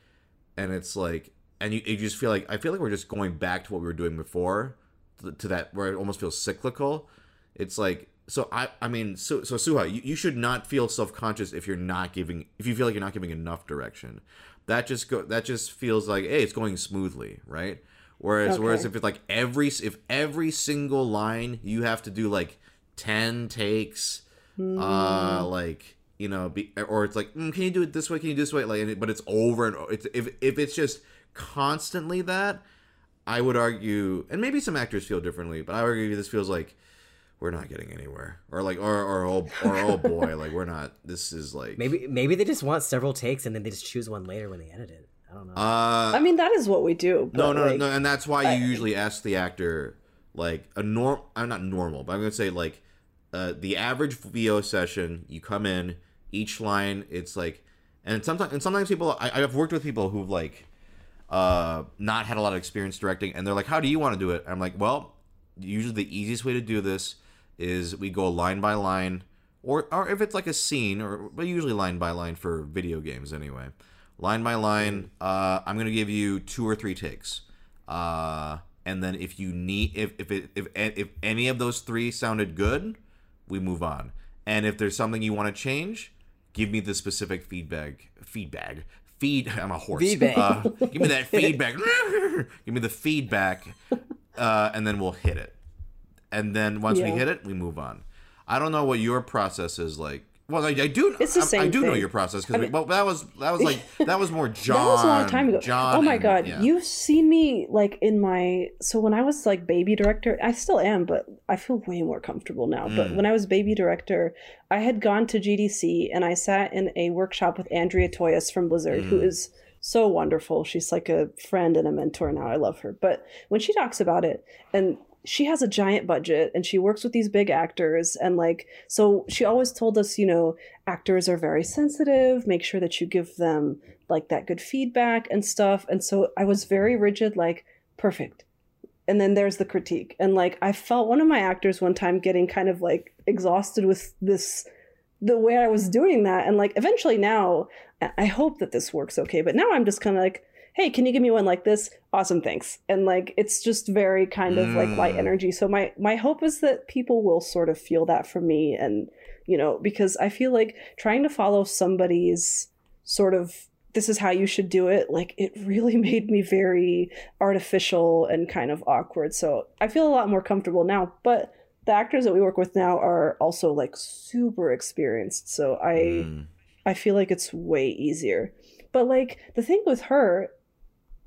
and it's like and you, you just feel like i feel like we're just going back to what we were doing before to, to that where it almost feels cyclical. It's like so i i mean so so suha you, you should not feel self-conscious if you're not giving if you feel like you're not giving enough direction. That just go that just feels like hey it's going smoothly right? Whereas whereas if it's like every if every single line you have to do like 10 takes uh like you know be, or it's like mm, can you do it this way can you do this way like and it- but it's over and o- it's if if it's just constantly that i would argue and maybe some actors feel differently but i would argue this feels like we're not getting anywhere or like or or oh, or oh boy like we're not this is like Maybe maybe they just want several takes and then they just choose one later when they edit it. I don't know. uh i mean that is what we do No, but, no, like, no, and that's why you usually ask the actor like a norm. I'm not normal, but I'm gonna say like uh, the average VO session. You come in each line. It's like, and sometimes and sometimes people. I, I've worked with people who've like uh not had a lot of experience directing, and they're like, "How do you want to do it?" I'm like, "Well, usually the easiest way to do this is we go line by line, or or if it's like a scene, or but usually line by line for video games anyway. Line by line, uh, I'm gonna give you two or three takes, uh, and then if you need, if if it, if if any of those three sounded good, we move on. And if there's something you want to change, give me the specific feedback. Feedback. Feed. I'm a horse. Feedback. Uh, give me that feedback. give me the feedback, uh, and then we'll hit it. And then once we hit it, we move on. I don't know what your process is like. Well, I, I do. It's the I, I same do know your process I because mean- well, that was that was like that was more John. that was a long time ago. John. oh my and- god, yeah. you've seen me like in my so when I was like baby director, I still am, but I feel way more comfortable now. But Mm. when I was baby director, I had gone to GDC and I sat in a workshop with Andrea Toyias from Blizzard, who Mm. is so wonderful. She's like a friend and a mentor now. I love her. But when she talks about it and she has a giant budget and she works with these big actors and like so she always told us you know actors are very sensitive make sure that you give them like that good feedback and stuff. And so i was very rigid like perfect. And then there's the critique. And like i felt one of my actors one time getting kind of like exhausted with this the way i was doing that. And like eventually now I- hope that this works okay. But now i'm just kind of like hey can you give me one like this awesome thanks and like it's just very kind of like light Mm. energy so my my hope is that people will sort of feel that from me and you know because i feel like trying to follow somebody's sort of this is how you should do it like it really made me very artificial and kind of awkward so i feel a lot more comfortable now but the actors that we work with now are also like super experienced so i Mm. I feel like it's way easier. But like the thing with her,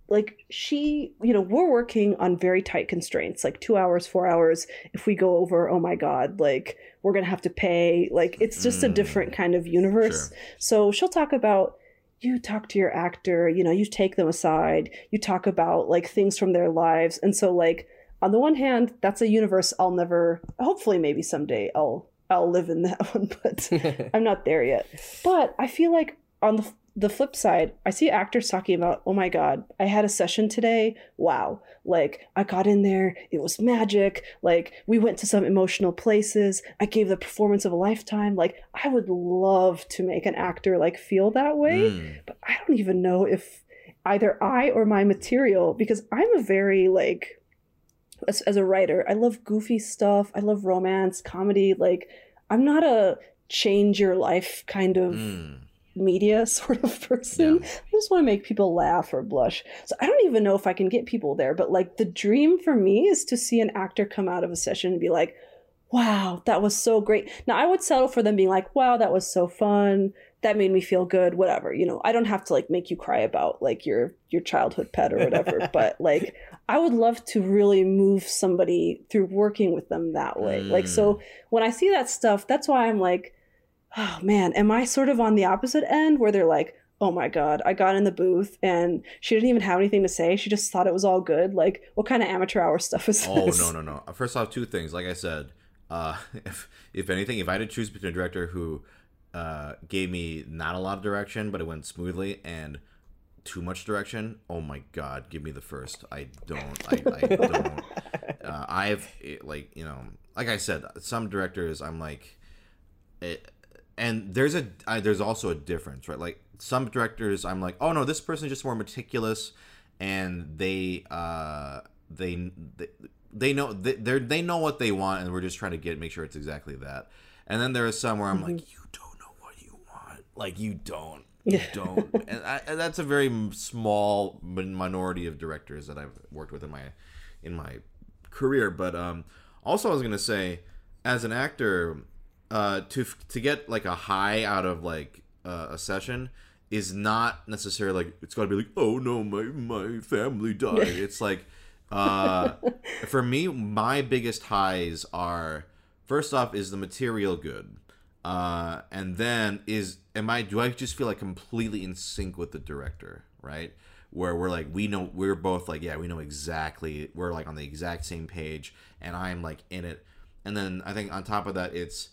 like she, you know, we're working on very tight constraints, like two hours, four hours. If we go over, oh my God, like we're going to have to pay. Like it's just a Mm. different kind of universe. Sure. So she'll talk about, you talk to your actor, you know, you take them aside, you talk about like things from their lives. And so, like, on the one hand, that's a universe I'll never, hopefully, maybe someday I'll. I'll live in that one, but I'm not there yet. But I feel like on the the flip side, I see actors talking about, "Oh my god, I had a session today. Wow. Like I got in there, it was magic. Like we went to some emotional places. I gave the performance of a lifetime. Like I would love to make an actor like feel that way, Mm. but I don't even know if either I or my material because I'm a very like as, as a writer, I love goofy stuff. I love romance, comedy. Like, I'm not a change your life kind of Mm. Media sort of person. Yeah. I just want to make people laugh or blush. So I don't even know if I can get people there. But like, the dream for me is to see an actor come out of a session and be like, wow, that was so great. Now, I would settle for them being like, wow, that was so fun. That made me feel good, whatever. You know, I don't have to like make you cry about like your your childhood pet or whatever, but like I would love to really move somebody through working with them that way. Like so mm. when I see that stuff, that's why I'm like, oh man, am I sort of on the opposite end where they're like, oh my god, I got in the booth and she didn't even have anything to say. She just thought it was all good. Like, what kind of amateur hour stuff is this? Oh this? no no no! First off, two things. Like I said, uh, if if anything, if I had to choose between a director who uh, gave me not a lot of direction, but it went smoothly, and too much direction, oh my god, give me the first. I don't. I, I don't. Uh, I've it, like you know, like I said, some directors I'm like, it, and there's a I, there's also a difference, right? Like some directors I'm like, oh no, this person's just more meticulous, and they uh they they, they know they they they know what they want, and we're just trying to get make sure it's exactly that. And then there are some where I'm like, you don't know what you want, like you don't. You don't, and, I, and that's a very small minority of directors that I've worked with in my in my career. But um, also, I was gonna say, as an actor, uh, to to get like a high out of like uh, a session is not necessarily like it's got to be like oh no my my family died. it's like uh, for me, my biggest highs are first off is the material good, uh, and then is am I do I just feel like completely in sync with the director, right? Where we're like we know we're both like yeah we know exactly we're like on the exact same page, and I'm like in it, and then I think on top of that it's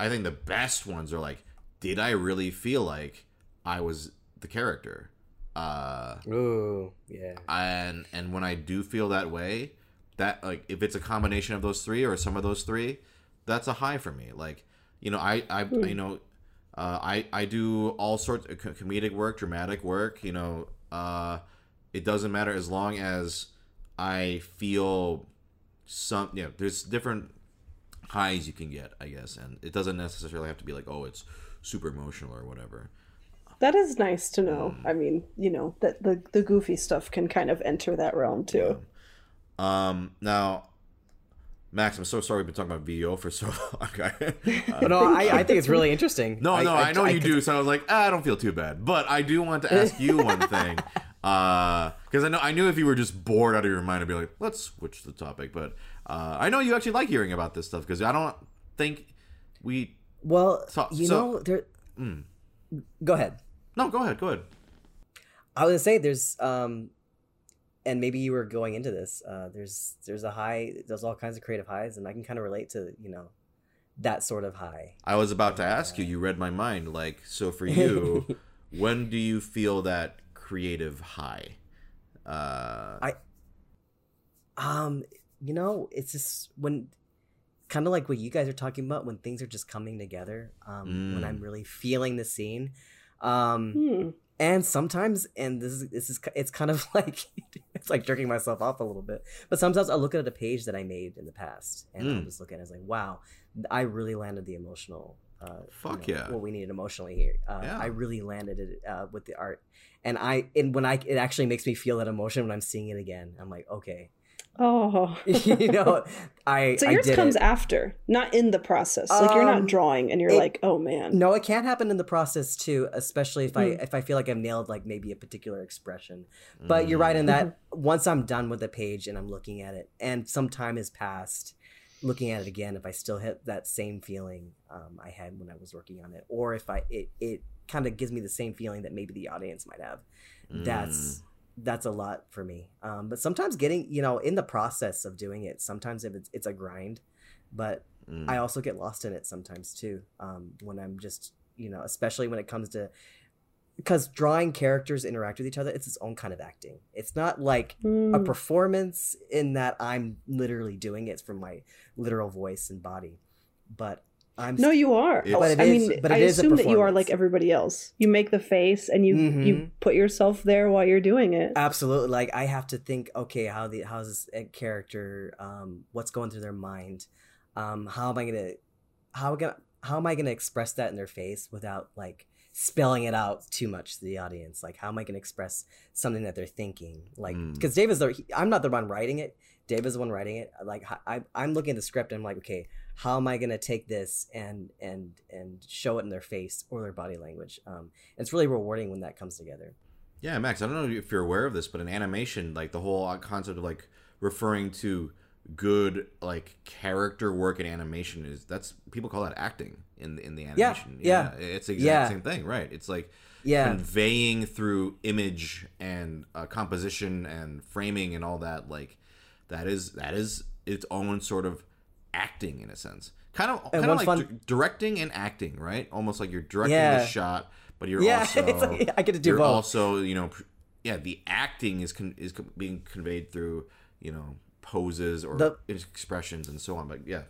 I think the best ones are like did I really feel like I was the character? Uh, Ooh, yeah. and and when I do feel that way, that like if it's a combination of those three or some of those three, that's a high for me. Like you know, I I Hmm. you know, uh, I I do all sorts of comedic work, dramatic work. You know, uh, it doesn't matter as long as I feel some. You know, there's different highs you can get, I guess, and it doesn't necessarily have to be like, oh, it's super emotional or whatever. That is nice to know. I mean, you know, that the the goofy stuff can kind of enter that realm too. Um, now, Max, I'm so sorry we've been talking about VO for so long. Uh, no, I, I think it's really interesting. No, I, no, I, know you could- do. So I was like, ah, I don't feel too bad. But I do want to ask you one thing, because I know I knew if you were just bored out of your mind, I'd be like, let's switch the topic. But uh, I know you actually like hearing about this stuff because I don't think we. Well, So- you so- know, there. Mm. Go ahead. No, go ahead. Go ahead. I was gonna say there's um, and maybe you were going into this. Uh, there's there's a high. There's all kinds of creative highs, and I can kind of relate to you know, that sort of high. I was about to ask you. You read my mind. Like, so for you, when do you feel that creative high? Uh, I- Um, you know, it's just when kind of like what you guys are talking about when things are just coming together. Um, when Mm. I'm really feeling the scene. Um, Hmm. and sometimes and this is this is it's kind of like it's like jerking myself off a little bit but sometimes i'll look at a page that i made in the past and i'll Mm. just look at it as like wow i really landed the emotional uh Fuck you know, yeah. what we needed emotionally here uh, Yeah. i really landed it uh, with the art and i and when i it actually makes me feel that emotion when i'm seeing it again i'm like okay Oh. you know i so I yours did comes it. after, not in the process. Like you're Um, not drawing and you're it- like, oh man. No, it can happen in the process too, especially if I Mm. if I feel like I've nailed like maybe a particular expression. But you're right in that once I'm done with the page and I'm looking at it, and some time has passed, looking at it again, if I still hit that same feeling um, I had when I was working on it, or if I it it kind of gives me the same feeling that maybe the audience might have, Mm. that's that's a lot for me. Um, but sometimes getting you know in the process of doing it, sometimes if it's it's a grind, but Mm. I also get lost in it sometimes too. Um, when I'm just, you know, especially when it comes to because drawing characters interact with each other, it's its own kind of acting. It's not like a Mm. performance in that I'm literally doing it from my literal voice and body, but I'm No, you are. But it I is- mean, but it I is assume that you are like everybody else. You make the face and you you Mhm. put yourself there while you're doing it. absolutely like I have to think, okay, how the how's this uh, character, um, what's going through their mind, um, how am I gonna, how gonna, how am I gonna express that in their face without like spelling it out too much to the audience? Like, how am I gonna express something that they're thinking? Like, Mm. because Dave is the, he- I'm not the one writing it. Dave is the one writing it. Like, I, I'm looking at the script and I'm like, okay, how am I gonna take this and and and show it in their face or their body language? Um, it's really rewarding when that comes together. Yeah, Max, I don't know if you're aware of this, but in animation, like the whole concept of like referring to good like character work in animation is that's people call that acting in the in the Yeah, animation. yeah. it's the exact Yeah. same thing, right? It's like Yeah. conveying through image and uh, composition and framing and all that. Like that is that is its own sort of acting in a sense. Kind of, kind of like fun- di- directing and acting, right? Almost like you're directing Yeah. the shot, but you're Yeah, also it's like, I get to do you're both. also you know pr- yeah the acting is con- is co- being conveyed through you know poses or The- expressions and so on but yeah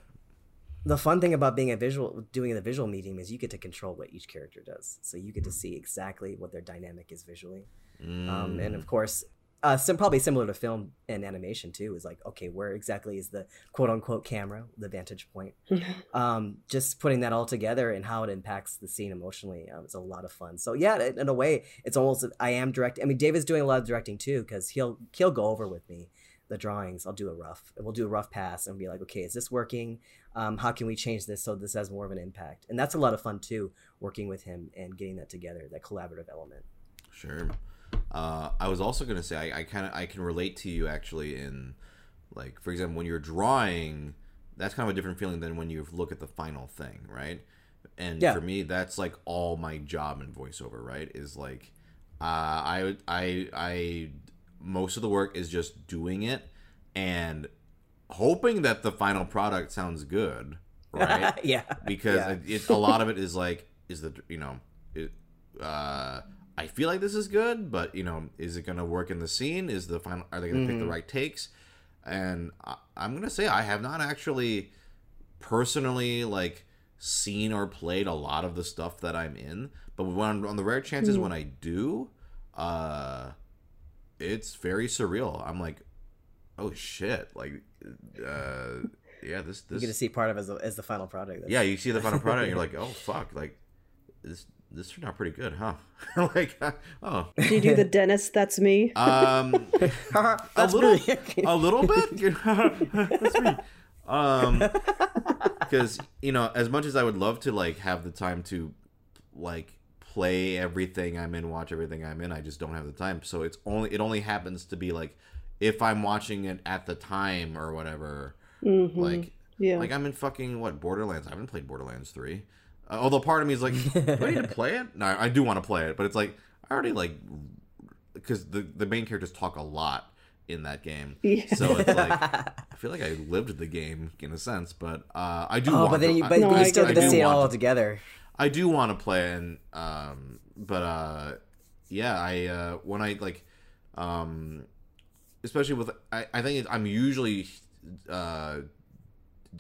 the fun thing about being a visual doing the visual medium is you get to control what each character does so you get to see exactly what their dynamic is visually um, and Mm. of course uh, sim- probably similar to film and animation too is like okay where exactly is the quote unquote camera the vantage point? Um, just putting that all together and how it impacts the scene emotionally um, is a lot of fun. So yeah in, in a way it's almost i am directing i mean david's doing a lot of directing too because he'll he'll go over with me the drawings. I'll do a rough we'll do a rough pass and be like okay is this working? Um, how can we change this so this has more of an impact? And that's a lot of fun too working with him and getting that together that collaborative element. Sure uh, i was also going to say i, I kind of i can relate to you actually in like for example when you're drawing that's kind of a different feeling than when you look at the final thing right? And Yeah. for me that's like all my job in voiceover right? Is like uh, i i i most of the work is just doing it and hoping that the final product sounds good right? Yeah. Because Yeah. it, it, a lot of it is like is the you know it, uh i feel like this is good but you know is it gonna work in the scene is the final are they gonna pick the Mhm. right takes and I, i'm gonna say i have not actually personally like seen or played a lot of the stuff that I'm in, but when on the rare chances Hmm. when I do, uh, it's very surreal. I'm like, oh shit, like, uh, yeah, this this. You get to see part of it as, the- as the final product. That's- yeah, you see the final product, and you're like, oh fuck, like this this turned out pretty good, huh? like, oh, Do you do the dentist? That's me. um, That's a little, a little bit. That's me. Um, because you know, as much as I would love to like have the time to like play everything I'm in, watch everything I'm in, I just don't have the time. So it's only it only happens to be like if I'm watching it at the time or whatever. Mhm. Like, yeah. like I'm in fucking what Borderlands. I haven't played Borderlands three. Uh, although part of me is like, do I need to play it? No, I do want to play it, but it's like I already like because the the main characters talk a lot in that game. Yeah. So it's like I feel like I lived the game in a sense, but uh, I do. Oh, want but then to, you, I- but, No, but you I still get get to see it all to- together. I do want to play and um but uh yeah, I uh when I like um especially with I, I think it, I'm usually uh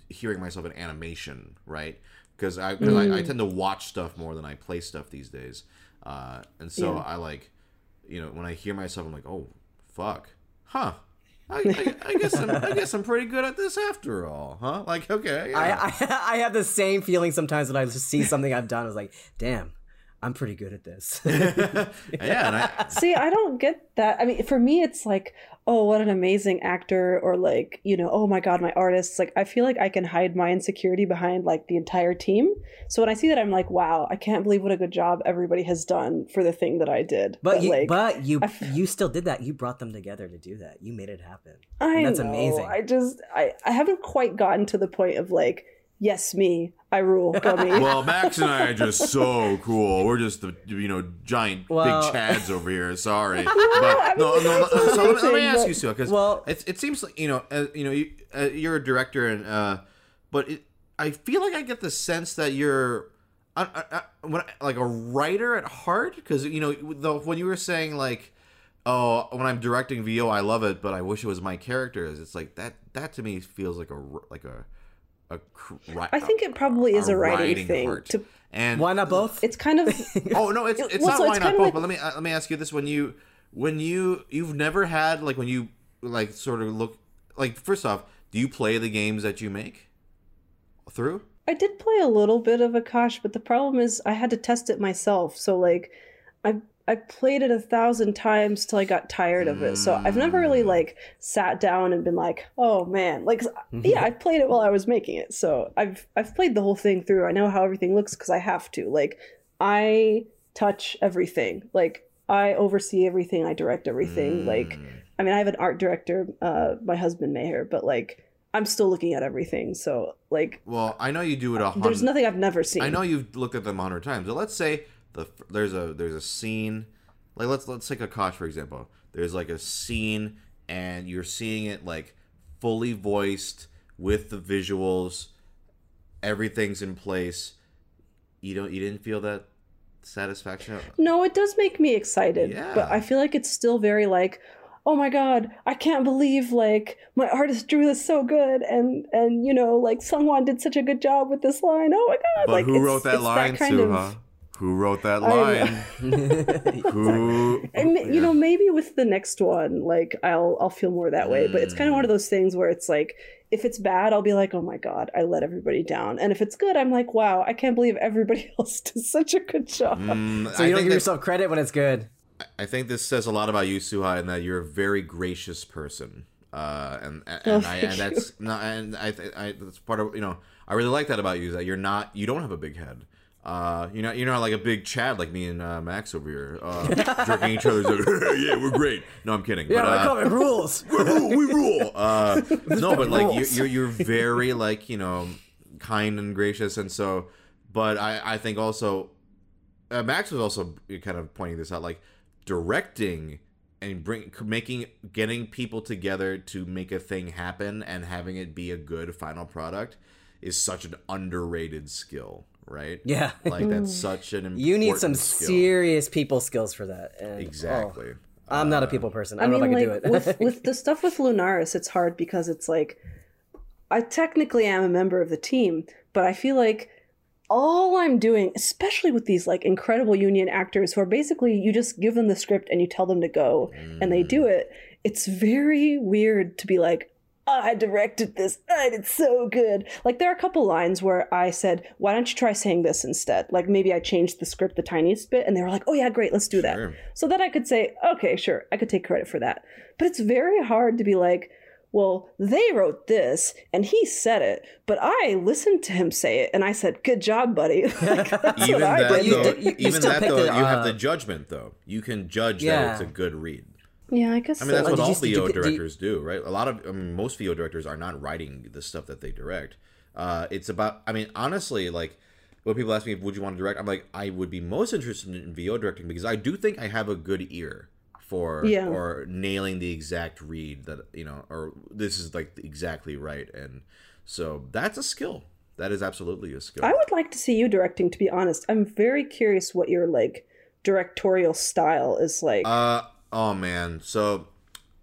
hearing myself in animation, right? Because I, 'cause I I tend to watch stuff more than I play stuff these days. Uh and so Yeah. I like you know, when I hear myself I'm like, "Oh, fuck. Huh. I, I, I guess I'm I guess I'm pretty good at this after all, huh? Like, okay. I, yeah. I I have the same feeling sometimes when I see something I've done. I was like, damn, I'm pretty good at this. yeah, and I, See, I don't get that. I mean, for me, it's like, oh, what an amazing actor, or like, you know, oh my God, my artists. Like, I feel like I can hide my insecurity behind like the entire team. So when I see that, I'm like, wow, I can't believe what a good job everybody has done for the thing that I did. But you, like, but you, I f- you still did that. You brought them together to do that. You made it happen. I and that's know, amazing. I just, I, I haven't quite gotten to the point of like, yes, me, I rule, go me. well, Max and I are just so cool. We're just the you know giant Well- big chads over here. Sorry, but I no, mean, no, no. that's So let me, let me ask you, Sue, because Well- it, it seems like you know, uh, you know, you, uh, you're a director, and uh, but it, I feel like I get the sense that you're. I, I, I, when I- like a writer at heart, because you know, the, when you were saying like, oh, when I'm directing VO, I love it, but I wish it was my characters. It's like that. That to me feels like a like a a. cr- I think it probably is a writing, writing thing. To, and Why not both? it's kind of oh no, it's it's Well, not so why it's not both. like- But let me uh, let me ask you this: when you when you you've never had like when you like sort of look like first off, do you play the games that you make through? I did play a little bit of Akash, but the problem is I had to test it myself. So like I I played it a thousand times till I got tired of it. So I've never really Mm. like sat down and been like, "Oh man." Like yeah, I played it while I was making it. So I've I've played the whole thing through. I know how everything looks cuz I have to. Like I touch everything. Like I oversee everything, I direct everything. Like Mm. I mean, I have an art director, uh my husband Maher, but like I'm still looking at everything. So like Well, I know you do it a hundred. there's nothing I've never seen. I know you've looked at them a hundred times. So let's say the there's a there's a scene, like let's let's take Akash for example. There's like a scene, and you're seeing it like fully voiced with the visuals, everything's in place. You don't you didn't feel that satisfaction? No, it does make me excited, Yeah. but I feel like it's still very like, oh my god, I can't believe like my artist drew this so good, and and you know like Sungwon did such a good job with this line. Oh my god! But like who wrote that line, kind Suha? Who wrote that line? Who? And ma- you know, maybe with the next one, like I'll I'll feel more that way. But it's kind of Mm. one of those things where it's like, if it's bad, I'll be like, oh my god, I let everybody down. And if it's good, I'm like, wow, I can't believe everybody else does such a good job. Mm, so I you don't give that- yourself credit when it's good. I think this says a lot about you, Suha, and that you're a very gracious person. Uh, and and, Oh, I, and that's not, and I, I that's part of you know I really like that about you is that you're not you don't have a big head. Uh, you know, you're not like a big Chad like me and uh, Max over here, uh, jerking each other's like, yeah, we're great. No, I'm kidding. Yeah, but, uh, comic rules. we rule. We rule. Uh, no, but like you're, you're you're very like you know kind and gracious, and so. But I I think also uh, Max was also kind of pointing this out, like directing and bring making getting people together to make a thing happen and having it be a good final product is such an underrated skill, right? Yeah. Like that's mm. such an important You need some skill. serious people skills for that. And, oh, exactly. I'm not a uh, people person. I I don't mean, know if I like can do it. with with the stuff with Lunaris, it's hard because it's like I technically am a member of the team, but I feel like all I'm doing, especially with these like incredible union actors who are basically you just give them the script and you tell them to go and they do mm. it. It's very weird to be like, Ah, I directed this ah, and it's so good. Like there are a couple lines where I said, "Why don't you try saying this instead?" Like maybe I changed the script the tiniest bit, and they were like, "Oh yeah, great, let's do that." Sure. So then I could say, "Okay, sure, I could take credit for that." But it's very hard to be like, "Well, they wrote this and he said it, but I listened to him say it and I said, "Good job, buddy." Like, that's even what I that, did. You though, did- you- you even that though, the, you have the judgment though. You can judge that it's a good read. Yeah, I guess I mean, that's so. what all you- VO you- directors do, right? A lot of, I mean, most VO directors are not writing the stuff that they direct. Uh, it's about, I mean, honestly, like when people ask me, "Would you want to direct?" I'm like, I would be most interested in VO directing because I do think I have a good ear for Yeah. or nailing the exact read that you know, or this is like exactly right, and so that's a skill. That is absolutely a skill. I would like to see you directing. To be honest, I'm very curious what your like directorial style is like. Uh oh man. So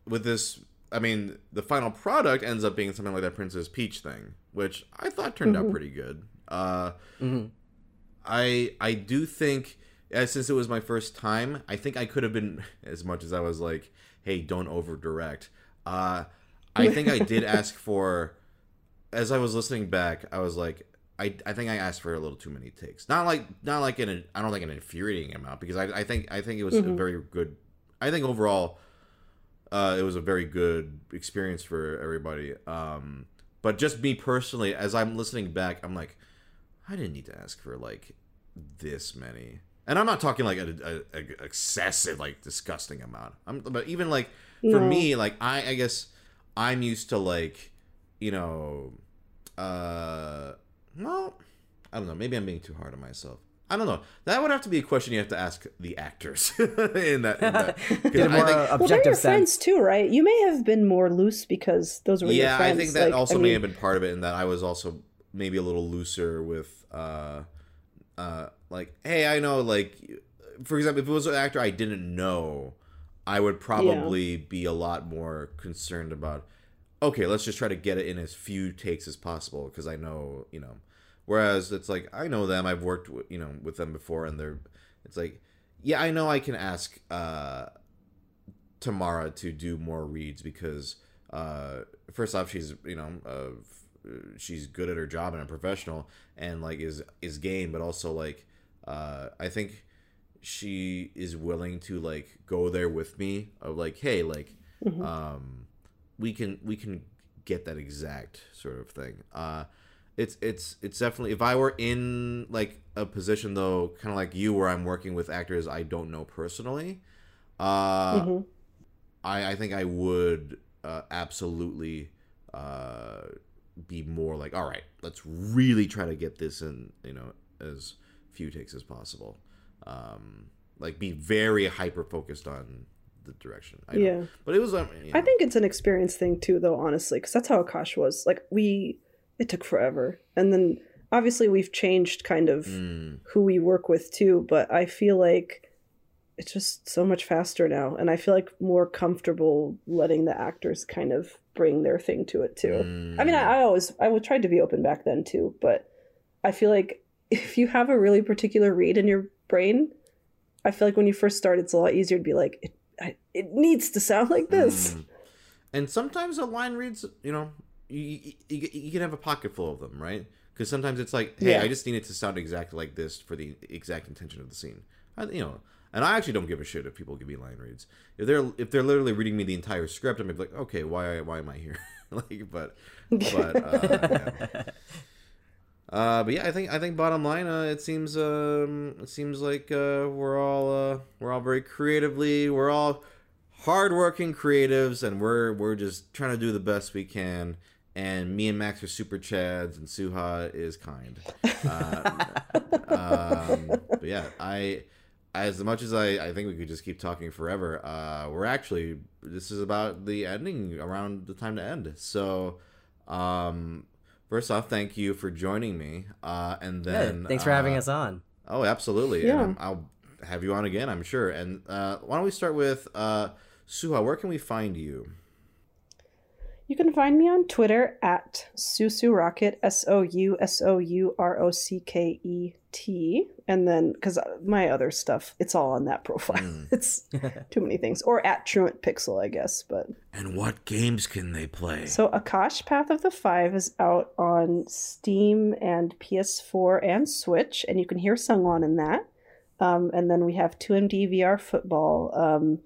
with this I mean, the final product ends up being something like that Princess Peach thing, which I thought turned out pretty good. Uh Mhm. I I do think uh, since it was my first time, I think I could have been as much as I was like, "Hey, don't over direct." Uh I think I did ask for as I was listening back, I was like I, I think I asked for a little too many takes. Not like not like in a I don't think an infuriating amount because I, I think I think it was a Mhm. very good I think overall uh, it was a very good experience for everybody. Um, but just me personally, as I'm listening back, I'm like, I didn't need to ask for like this many, and I'm not talking like a, a, a excessive, like disgusting amount. I'm, but even like for No. me, like I, I guess I'm used to like, you know, uh, well, I don't know. Maybe I'm being too hard on myself. I don't know. That would have to be a question you have to ask the actors in that. In that 'cause Get a I more think- uh, well, they're your sense. friends too, right? You may have been more loose because those were your yeah, friends. I think that Like, also I may have been part of it in that I was also maybe a little looser with, uh, uh, like, hey, I know, like, for example, if it was an actor I didn't know, I would probably be a lot more concerned about. Okay, let's just try to get it in as few takes as possible because I know, you know. Whereas it's like I know them, I've worked, with, you know, with them before, and they're, it's like, yeah, I know I can ask, uh, Tamara to do more reads because uh first off she's you know uh she's good at her job and a professional and like is is game but also like uh I think she is willing to like go there with me of like hey like Mhm. um we can we can get that exact sort of thing uh it's it's it's definitely if i were in like a position though kind of like you where i'm working with actors i don't know personally uh mhm. I, I think I would uh, absolutely uh, be more like, all right, let's really try to get this in, you know, as few takes as possible. Um, like, be very hyper focused on the direction. I know. Yeah. but it was. Um, I know, think it's an experience thing too, though. Honestly, because that's how Akash was. Like we, it took forever, and then obviously we've changed kind of mm, who we work with too. But I feel like it's just so much faster now, and I feel like more comfortable letting the actors kind of bring their thing to it too. I mean, mm, I, I always I would try to be open back then too, but I feel like if you have a really particular read in your brain, I feel like when you first start, it's a lot easier to be like, it, I, it needs to sound like this. mm. And sometimes a line reads, you know, you, you, you, can have a pocket full of them, right? Because sometimes it's like, hey, Yeah. I just need it to sound exactly like this for the exact intention of the scene. I, you know, and I actually don't give a shit if people give me line reads. If they're if they're literally reading me the entire script, I'm be like, okay, why why am I here? like, but but uh, yeah. Uh, but yeah, I think I think bottom line, uh, it seems um, it seems like uh, we're all uh, we're all very creatively, we're all hardworking creatives, and we're we're just trying to do the best we can. And me and Max are super chads, and Suha is kind. Uh, um, but yeah, I as much as I, I think we could just keep talking forever. Uh, we're actually this is about the ending around the time to end. So, um, first off, thank you for joining me. Uh, and Yeah, then thanks for having uh, us on. Oh, absolutely. Yeah. And I'll have you on again, I'm sure. And uh, why don't we start with uh, Suha? Where can we find you? You can find me on Twitter at SouSouRocket, S O U S O U R O C K E T. And then, because my other stuff, it's all on that profile. Mm. It's too many things. Or at Truant Pixel, I guess. But And what games can they play? so Akash Path of the Five is out on Steam and PS4 and Switch, and you can hear Sungwon in that. Um, and then we have 2MD VR Football, um,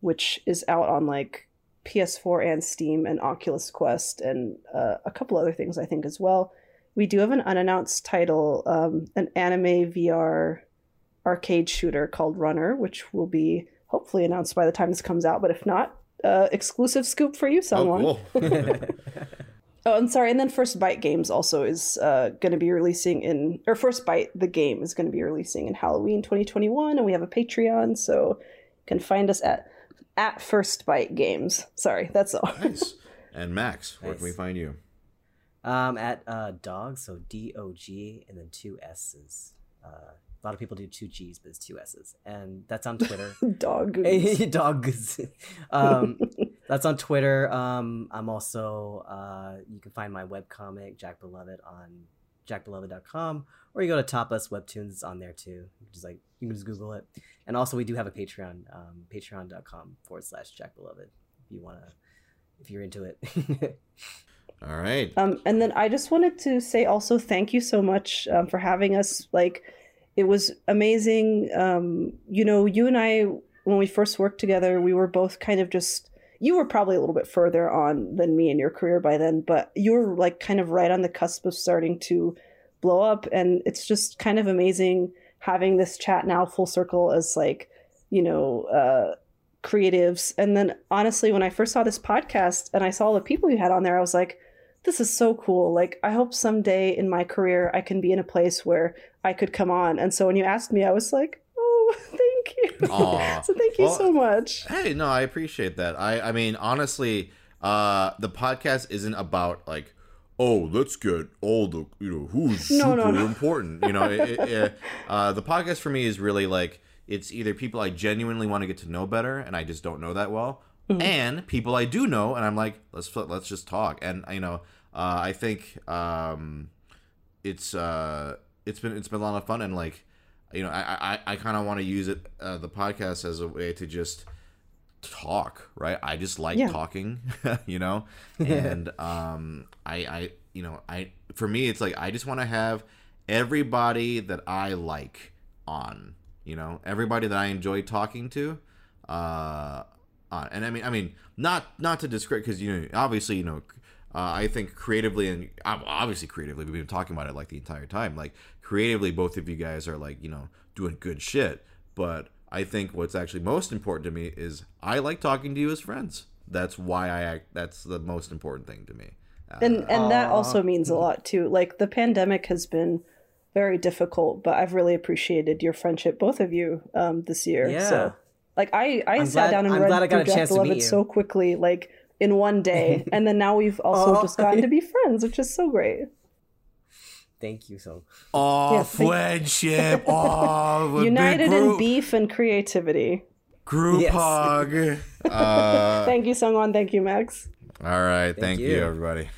which is out on like PS4 and Steam and Oculus Quest and uh, a couple other things I think as well. We do have an unannounced title, um, an anime VR arcade shooter called Runner, which will be hopefully announced by the time this comes out. But if not, uh, exclusive scoop for you, someone. oh, cool. Oh, I'm sorry. And then First Bite Games also is uh, going to be releasing in, or First Bite the game is going to be releasing in Halloween 2021, and we have a Patreon, so you can find us at at First Bite Games. Sorry, that's all. nice. And Max, where can we find you? Um, at uh, dog, so D O G and then two S's. Uh, a lot of people do two G's, but it's two S's, and that's on Twitter. Dog. Hey, dogs. um, that's on Twitter. Um, I'm also uh, you can find my webcomic Jack Beloved on jackbeloved.com, or you go to Tapas Webtoons. It's on there too. You just like you can just Google it. And also we do have a Patreon, um, patreon.com forward slash Jack Beloved. If you wanna, if you're into it. All right. Um, and then I just wanted to say also thank you so much um, for having us. Like, it was amazing. Um, you know, you and I, when we first worked together, we were both kind of just. You were probably a little bit further on than me in your career by then, but you were like kind of right on the cusp of starting to blow up. And it's just kind of amazing having this chat now full circle as like, you know, uh, creatives. And then honestly, when I first saw this podcast and I saw the people you had on there, I was like, this is so cool. Like, I hope someday in my career I can be in a place where I could come on. And so when you asked me, I was like, oh, thank you. Aw. so thank you Well, so much. Hey, no, I appreciate that. I, I mean, honestly, uh, the podcast isn't about like, oh, let's get all the, you know, who's No, super no, no. important. You know, it, it, it- uh, the podcast for me is really like it's either people I genuinely want to get to know better, and I just don't know that well, Mm-hmm. and people I do know, and I'm like, let's let's just talk. And you know, uh, I think um, it's uh, it's been it's been a lot of fun, and like, you know, I I, I kind of want to use it uh, the podcast as a way to just talk right i just like Yeah. talking you know and um i i you know i for me it's like i just want to have everybody that i like on you know everybody that i enjoy talking to uh on and i mean i mean not not to discredit because you know obviously you know uh, I think creatively and ob- obviously creatively, we've been talking about it like the entire time. Like creatively, both of you guys are like you know doing good shit. But I think what's actually most important to me is I like talking to you as friends. That's why I act. That's the most important thing to me. Uh, And and that Aw. also means a lot too. Like the pandemic has been very difficult, but I've really appreciated your friendship, both of you, um, this year. Yeah. So like I, I I'm sat glad- down and I'm read glad I got through a chance to meet Beloved you. so quickly, like in one day. and then now we've also Aw. just gotten to be friends, which is so great. Thank you so. oh, Yeah, friendship. Oh, United in beef and creativity. group Yes. hug. Uh, Thank you, Sungwon. Thank you, Max. all right, thank, Thank you, you. everybody.